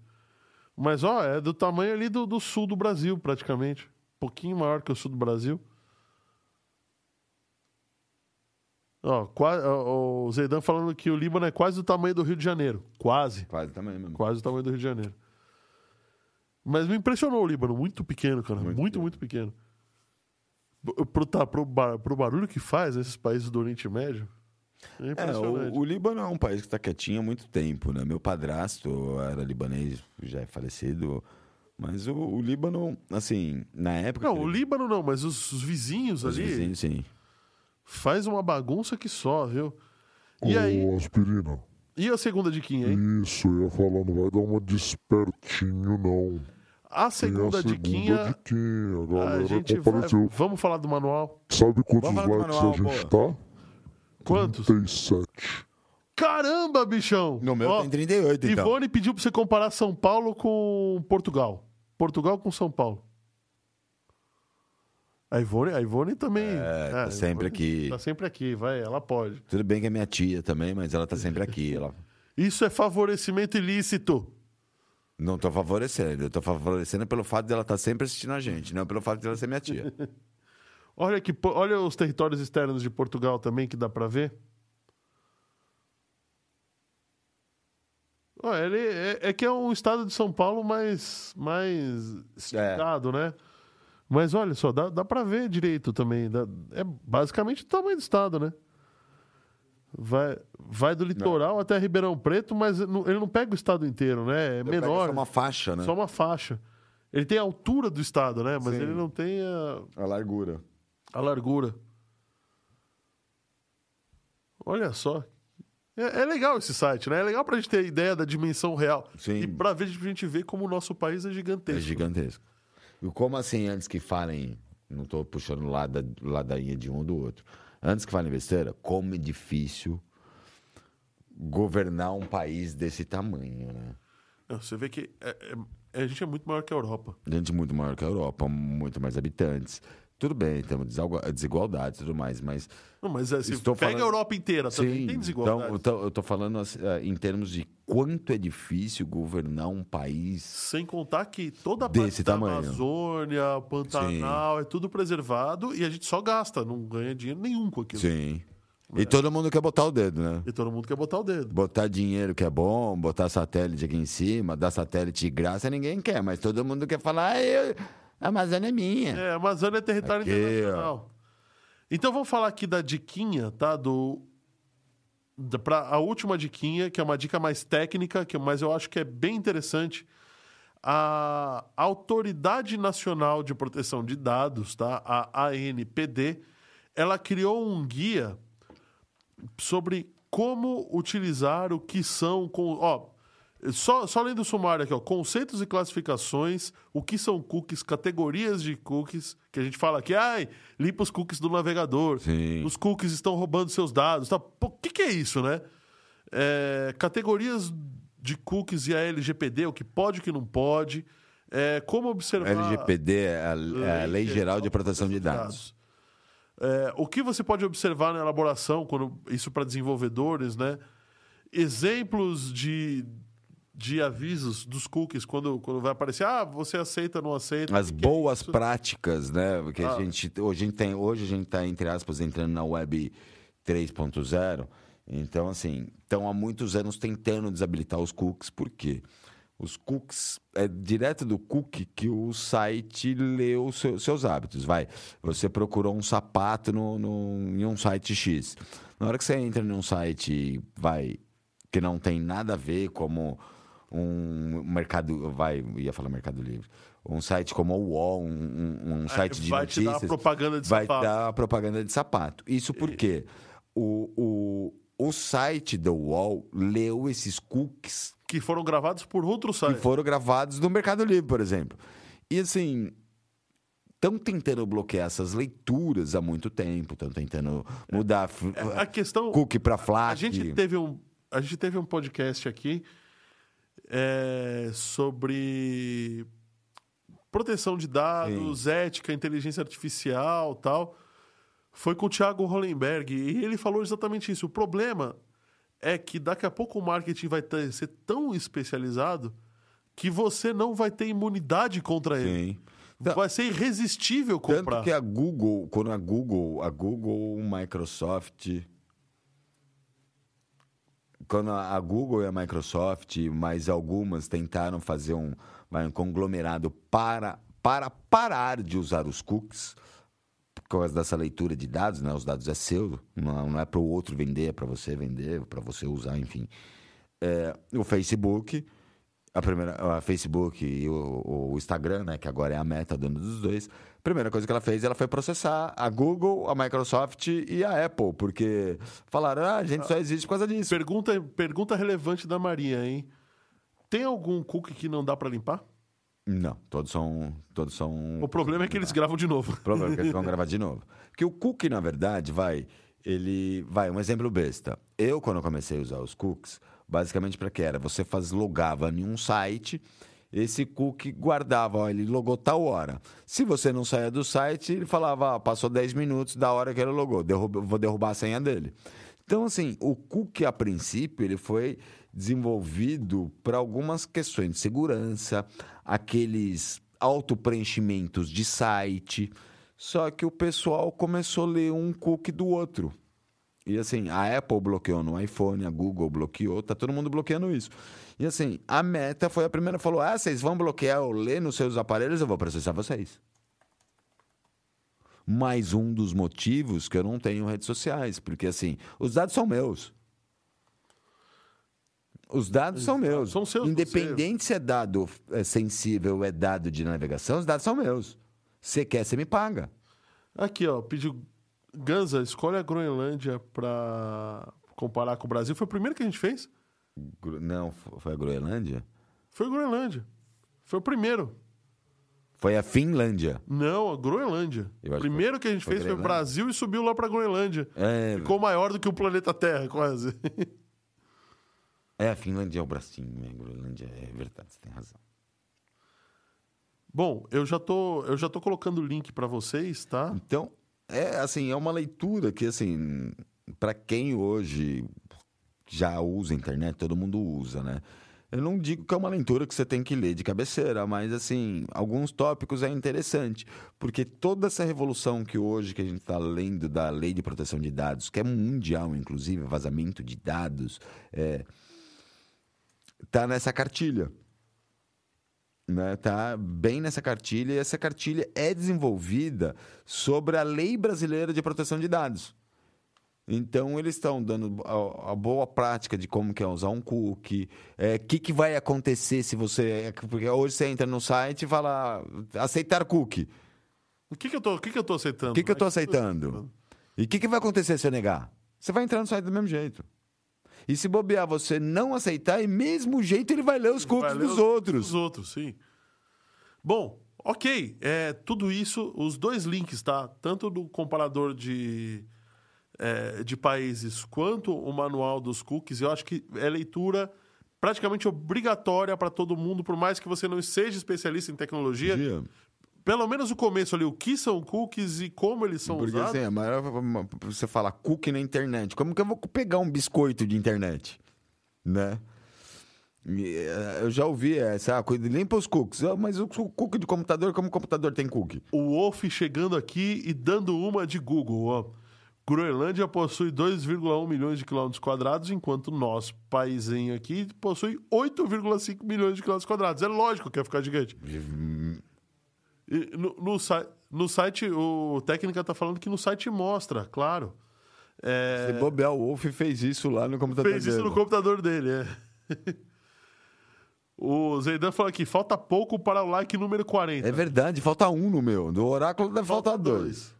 Mas, ó, é do tamanho ali do, do sul do Brasil, praticamente. Um pouquinho maior que o sul do Brasil. Ó, o Zeidan falando que o Líbano é quase do tamanho do Rio de Janeiro. Quase. Quase também mesmo. Quase o tamanho do Rio de Janeiro. Mas me impressionou o Líbano. Muito pequeno, cara. Muito, Muito muito, pequeno. Pro, tá, pro, pro barulho que faz esses países do Oriente Médio. É É, o, o Líbano é um país que está quietinho há muito tempo, né? Meu padrasto era libanês, já é falecido. Mas o, o Líbano, assim, na época. Não, o Líbano não, mas os, os vizinhos os ali vizinhos, sim. Faz uma bagunça que só, viu? E aí, Ô, aspirina. e a segunda diquinha, hein? Isso, eu ia falar, não vai dar uma despertinho, não. A segunda a diquinha, segunda diquinha. A a galera gente vai... compareceu. Vamos falar do manual? Sabe quantos likes manual, a gente tá? Quantos? 37. Caramba, bichão! No meu Ó, tem 38, então. Ivone pediu pra você comparar São Paulo com Portugal. Portugal com São Paulo. A Ivone, a Ivone também. É, tá a sempre aqui. Tá sempre aqui, vai, ela pode. Tudo bem que é minha tia também, mas ela tá sempre aqui. Ela... Isso é favorecimento ilícito. Não tô favorecendo. Eu tô favorecendo pelo fato dela estar sempre assistindo a gente, não pelo fato dela ser minha tia. Olha, que, olha os territórios externos de Portugal também, que dá pra ver. Ó, ele é, é que é um estado de São Paulo mais, mais esticado, né? Mas olha só, dá, dá pra ver direito também. dá- é basicamente o tamanho do estado, né? Vai, vai do litoral até Ribeirão Preto, mas não- ele não pega o estado inteiro, né? É pego menor. só uma faixa, né? Só uma faixa. Ele tem a altura do estado, né? Mas Sim. ele não tem a, A largura. a largura. Olha só. É, é legal esse site, né? É legal pra gente ter ideia da dimensão real. Sim. E pra ver, a gente ver como o nosso país é É gigantesco. E como assim, antes que falem, não tô puxando lada, ladainha de um ou do outro, antes que falem besteira, como é difícil governar um país desse tamanho, né? Não, Você vê que é- é- a gente é muito maior que a Europa. Gente muito maior que a Europa, muito mais habitantes. Tudo bem, temos desigualdades e tudo mais, mas Não, mas é, se Estou pega falando- a Europa inteira também, tem desigualdade. então, eu tô, eu tô falando assim, eh, em termos de quanto é difícil governar um país. Sem contar que toda a parte da tamanho. Amazônia, Pantanal, é tudo preservado e a gente só gasta, não ganha dinheiro nenhum com aquilo. Sim. E todo mundo quer botar o dedo, né? E todo mundo quer botar o dedo. Botar dinheiro que é bom, botar satélite aqui em cima, dar satélite de graça, ninguém quer, mas todo mundo quer falar, ah, eu, a Amazônia é minha. É, a Amazônia é território Aqui, internacional. Então vamos falar aqui da diquinha, tá? Do da, pra, a última diquinha, que é uma dica mais técnica, que mas eu acho que é bem interessante. a Autoridade Nacional de Proteção de Dados, tá? a ANPD, ela criou um guia sobre como utilizar o que são. Com, ó, só, só lendo o sumário aqui, ó, conceitos e classificações, o que são cookies, categorias de cookies, que a gente fala aqui, ai, limpa os cookies do navegador, Sim. os cookies estão roubando seus dados. Tá? O que, que é isso, né? É, categorias de cookies e a LGPD, o que pode e o que não pode. É, como observar. LGPD é a, é a Lei Geral de Proteção de Dados. É, o que você pode observar na elaboração, quando isso para desenvolvedores, né? Exemplos de, de avisos dos cookies, quando, quando vai aparecer, ah, você aceita, não aceita. As é boas práticas, né? Porque Ah. a gente, hoje a gente tem, hoje a gente está entre aspas entrando na web 3.0. Então, assim, estão há muitos anos tentando desabilitar os cookies. Por quê? Os cookies é direto do cookie que o site lê os seu- seus hábitos. Vai, você procurou um sapato no, no- em um site X. Na hora que você entra num site, vai, que não tem nada a ver, como um mercado, vai, ia falar Mercado Livre, um site como o UOL, um, um- um site de vai te dar notícias, propaganda de vai sapato. dar propaganda de sapato. Isso porque o, o, o site do UOL leu esses cookies Que foram gravados por outro que site. foram gravados no Mercado Livre, por exemplo. E assim, estão tentando bloquear essas leituras há muito tempo, estão tentando mudar f- A questão. cookie para A FLAC. gente teve um, a gente teve um podcast aqui é, sobre proteção de dados, ética, inteligência artificial tal. Foi com o Thiago Hollenberg e ele falou exatamente isso. O problema é que daqui a pouco o marketing vai ter- ser tão especializado que você não vai ter imunidade contra ele. Sim. Vai ser irresistível Tanto comprar. que a Google, quando a Google, a Google, o Microsoft, quando a Google e a Microsoft, mais algumas tentaram fazer um, um conglomerado para, para parar de usar os cookies, por causa dessa leitura de dados, né? Os dados é seu, não, não é para o outro vender, é para você vender, para você usar, enfim. É, o Facebook, a primeira, a Facebook e o, o Instagram, né, que agora é a Meta, dona dos dois. Primeira coisa que ela fez, ela foi processar a Google, a Microsoft e a Apple, porque falaram, ah, a gente só existe por causa disso. Pergunta, pergunta relevante da Maria, hein? Tem algum cookie que não dá para limpar? Não, todos são, todos são. O problema é que eles gravam de novo. O problema é que eles vão gravar de novo. Porque o cookie, na verdade, vai. Ele. Vai, um exemplo besta. Eu, quando eu comecei a usar os cookies, basicamente para que era? Você faz, logava em um site, esse cookie guardava, ó, ele logou tal hora. Se você não saía do site, ele falava, ah, passou 10 minutos da hora que ele logou, derruba, vou derrubar a senha dele. Então, assim, o cookie, a princípio, ele foi desenvolvido para algumas questões de segurança, aqueles autopreenchimentos de site. Só que o pessoal começou a ler um cookie do outro. E assim, a Apple bloqueou no iPhone, a Google bloqueou, tá todo mundo bloqueando isso. E assim, a Meta foi a primeira que falou: ah, vocês vão bloquear ou ler nos seus aparelhos, eu vou processar vocês. Mais um dos motivos que eu não tenho redes sociais, porque assim, os dados são meus. Os dados são meus. São seus, Independente se é dado é, sensível ou é dado de navegação, os dados são meus. Você quer, você me paga. Aqui, ó, pediu. Ganza, escolhe a Groenlândia pra comparar com o Brasil. Foi o primeiro que a gente fez? Não, fo- foi a Groenlândia? Foi a Groenlândia. Foi o primeiro. Foi a Finlândia. Não, a Groenlândia. O primeiro que a gente foi fez foi o Groenlândia. Brasil e subiu lá pra Groenlândia. É, Ficou maior do que o planeta Terra, quase. é a Finlândia é o bracinho, né? Groenlândia é verdade, você tem razão. Bom, eu já tô, eu já tô colocando o link pra vocês, tá? Então, é assim, é uma leitura que assim, para quem hoje já usa a internet, todo mundo usa, né? Eu não digo que é uma leitura que você tem que ler de cabeceira, mas assim, alguns tópicos é interessante, porque toda essa revolução que hoje que a gente está lendo da lei de proteção de dados, que é mundial, inclusive, vazamento de dados, é, tá nessa cartilha. Né? Tá bem nessa cartilha, e essa cartilha é desenvolvida sobre a lei brasileira de proteção de dados. Então, eles estão dando a, a boa prática de como que é usar um cookie. O que, que vai acontecer se você... Porque hoje você entra no site e fala aceitar cookie. O que, que, eu, tô, o que, que eu tô aceitando? O que, que eu tô É aceitando? E o que, que vai acontecer se eu negar? Você vai entrar no site do mesmo jeito. E se bobear, você não aceitar, e mesmo jeito ele vai ler os cookies ler dos os- outros. Dos outros, sim. Bom, ok. É, tudo isso, os dois links, tá? Tanto do comparador de, é, de países quanto o manual dos cookies, eu acho que é leitura praticamente obrigatória para todo mundo, por mais que você não seja especialista em tecnologia. Dia. Pelo menos o começo ali, o que são cookies e como eles são Porque usados. assim, a maior, você fala cookie na internet. Como que eu vou pegar um biscoito de internet? Né? Eh, Eu já ouvi essa, ah, cuida- limpa os cookies. Ah, mas o cookie de computador, como o computador tem cookie? O Wolf chegando aqui e dando uma de Google, ó. Groenlândia possui 2,1 milhões de quilômetros quadrados, enquanto nosso paísinho aqui possui 8,5 milhões de quilômetros quadrados. É lógico que ia ficar gigante. E no, no, no site, o técnica tá falando que no site mostra, claro. É, Se bobear, o Wolf fez isso lá no computador fez isso dele. no computador dele, é. o Zeidan fala que falta pouco para o like número 40. É verdade, falta um no meu. Do oráculo deve faltar dois.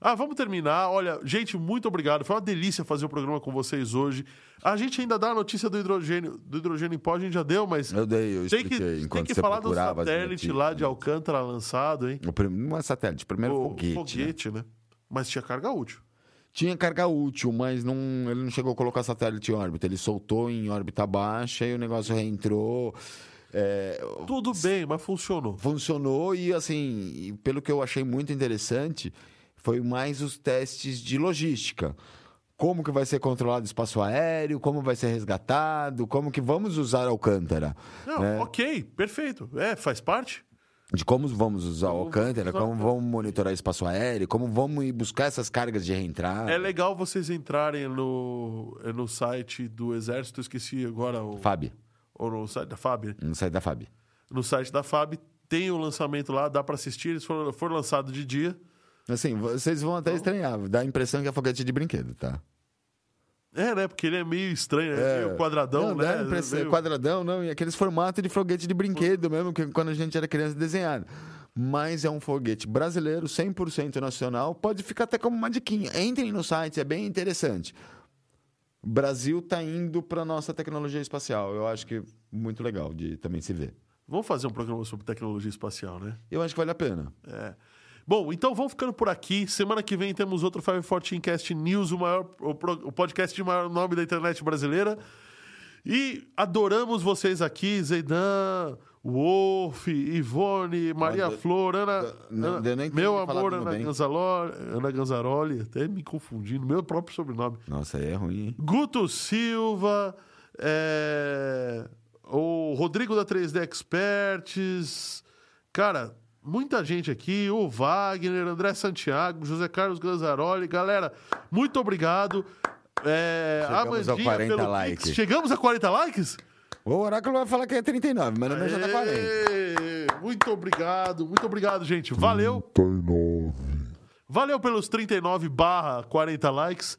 Ah, vamos terminar. Olha, gente, muito obrigado. Foi uma delícia fazer o programa com vocês hoje. A gente ainda dá a notícia do hidrogênio, do hidrogênio em pó, a gente já deu, mas Eu dei, eu tem que, expliquei tem enquanto que você falar do satélite lá de Alcântara lançado, hein? O Não é satélite, primeiro o foguete. né? foguete, né? Mas tinha carga útil. Tinha carga útil, mas não, ele não chegou a colocar satélite em órbita. Ele soltou em órbita baixa e o negócio reentrou. É, Tudo bem, mas funcionou. funcionou e, assim, pelo que eu achei muito interessante, foi mais os testes de logística. Como que vai ser controlado o espaço aéreo, como vai ser resgatado, como que vamos usar Alcântara. Não, né? ok, perfeito. É, faz parte. De como vamos usar o Como Alcântara, usar como vamos monitorar o espaço aéreo, como vamos ir buscar essas cargas de reentrada. É legal vocês entrarem no, no site do Exército, esqueci agora o. FAB, Ou no site da FAB. no site da FAB. No site da FAB tem o lançamento lá, dá pra assistir. Eles foram, foram lançados de dia. Assim, vocês vão até estranhar, dá a impressão que é foguete de brinquedo, tá? É, né? Porque ele é meio estranho, é meio quadradão, não, né? Impressão, Meio- Quadradão, não, e aqueles formatos de foguete de brinquedo mesmo, que quando a gente era criança desenhado. Mas é um foguete brasileiro, 100% nacional, pode ficar até como uma diquinha. Entrem no site, é bem interessante. O Brasil tá indo para nossa tecnologia espacial. Eu acho que muito legal de também se ver. Vamos fazer um programa sobre tecnologia espacial, né? Eu acho que vale a pena. É. Bom, então vamos ficando por aqui. Semana que vem temos outro 514 Cast News, o, maior, o, podcast de maior nome da internet brasileira. E adoramos vocês aqui, Zeidan, Wolf, Ivone, Maria Olha, Flor, Ana, não, Ana- nem meu amor, Ana bem. Ganzaroli, Ana Ganzaroli, até me confundindo, meu próprio sobrenome. Nossa, aí é ruim, hein? Guto Silva, é, o Rodrigo da 3D Experts, cara, muita gente aqui, o Wagner, André Santiago, José Carlos Ganzaroli, galera, muito obrigado. É, Chegamos a 40 pelo likes. Pix. Chegamos a 40 likes? O oráculo vai falar que é 39, mas não já tá 40. Aê, Muito obrigado, muito obrigado, gente. Valeu. 39. Valeu pelos 39 barra 40 likes.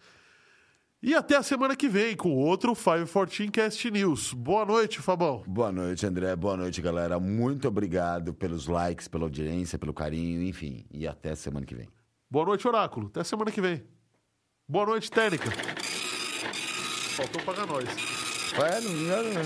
E até a semana que vem com outro 514 Cast News. Boa noite, Fabão. Boa noite, André. Boa noite, galera. Muito obrigado pelos likes, pela audiência, pelo carinho, enfim. E até semana que vem. Boa noite, Oráculo. Até semana que vem. Boa noite, Técnica. Faltou pagar nós. Vai, não, não, não.